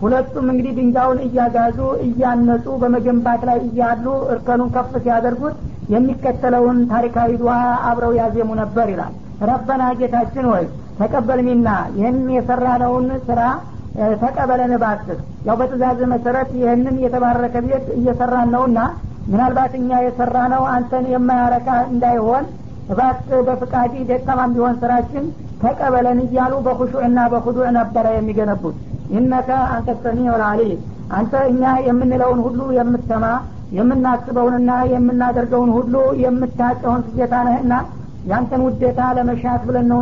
ሁለቱም እንግዲህ ድንጋዩን እያጋዙ እያነጹ በመገንባት ላይ እያሉ እርከኑን ከፍ ሲያደርጉት የሚከተለውን ታሪካዊ ዱዓ አብረው ያዜሙ ነበር ይላል። ረበና ጌታችን ወይ ተቀበል ሚና ይህን የሰራነውን ስራ ተቀበለን እባክህ። ያው በትእዛዝ መሰረት ይህንን የተባረከ ቤት እየሰራን ነውና ምናልባት እኛ የሰራ ነው አንተን የማያረካ እንዳይሆን እባክህ በፍቃዲ ደካማም ቢሆን ስራችን ተቀበለን እያሉ በኩሹዕና በኩዱዕ ነበረ የሚገነቡት። ኢነከ አንተ ሰሚዑ አንተ እኛ የምንለውን ሁሉ የምትሰማ የምናስበውንና የምናደርገውን ሁሉ የምታቀውን ጌታ ነህና ያንተን ውዴታ ለመሻት ብለን ነው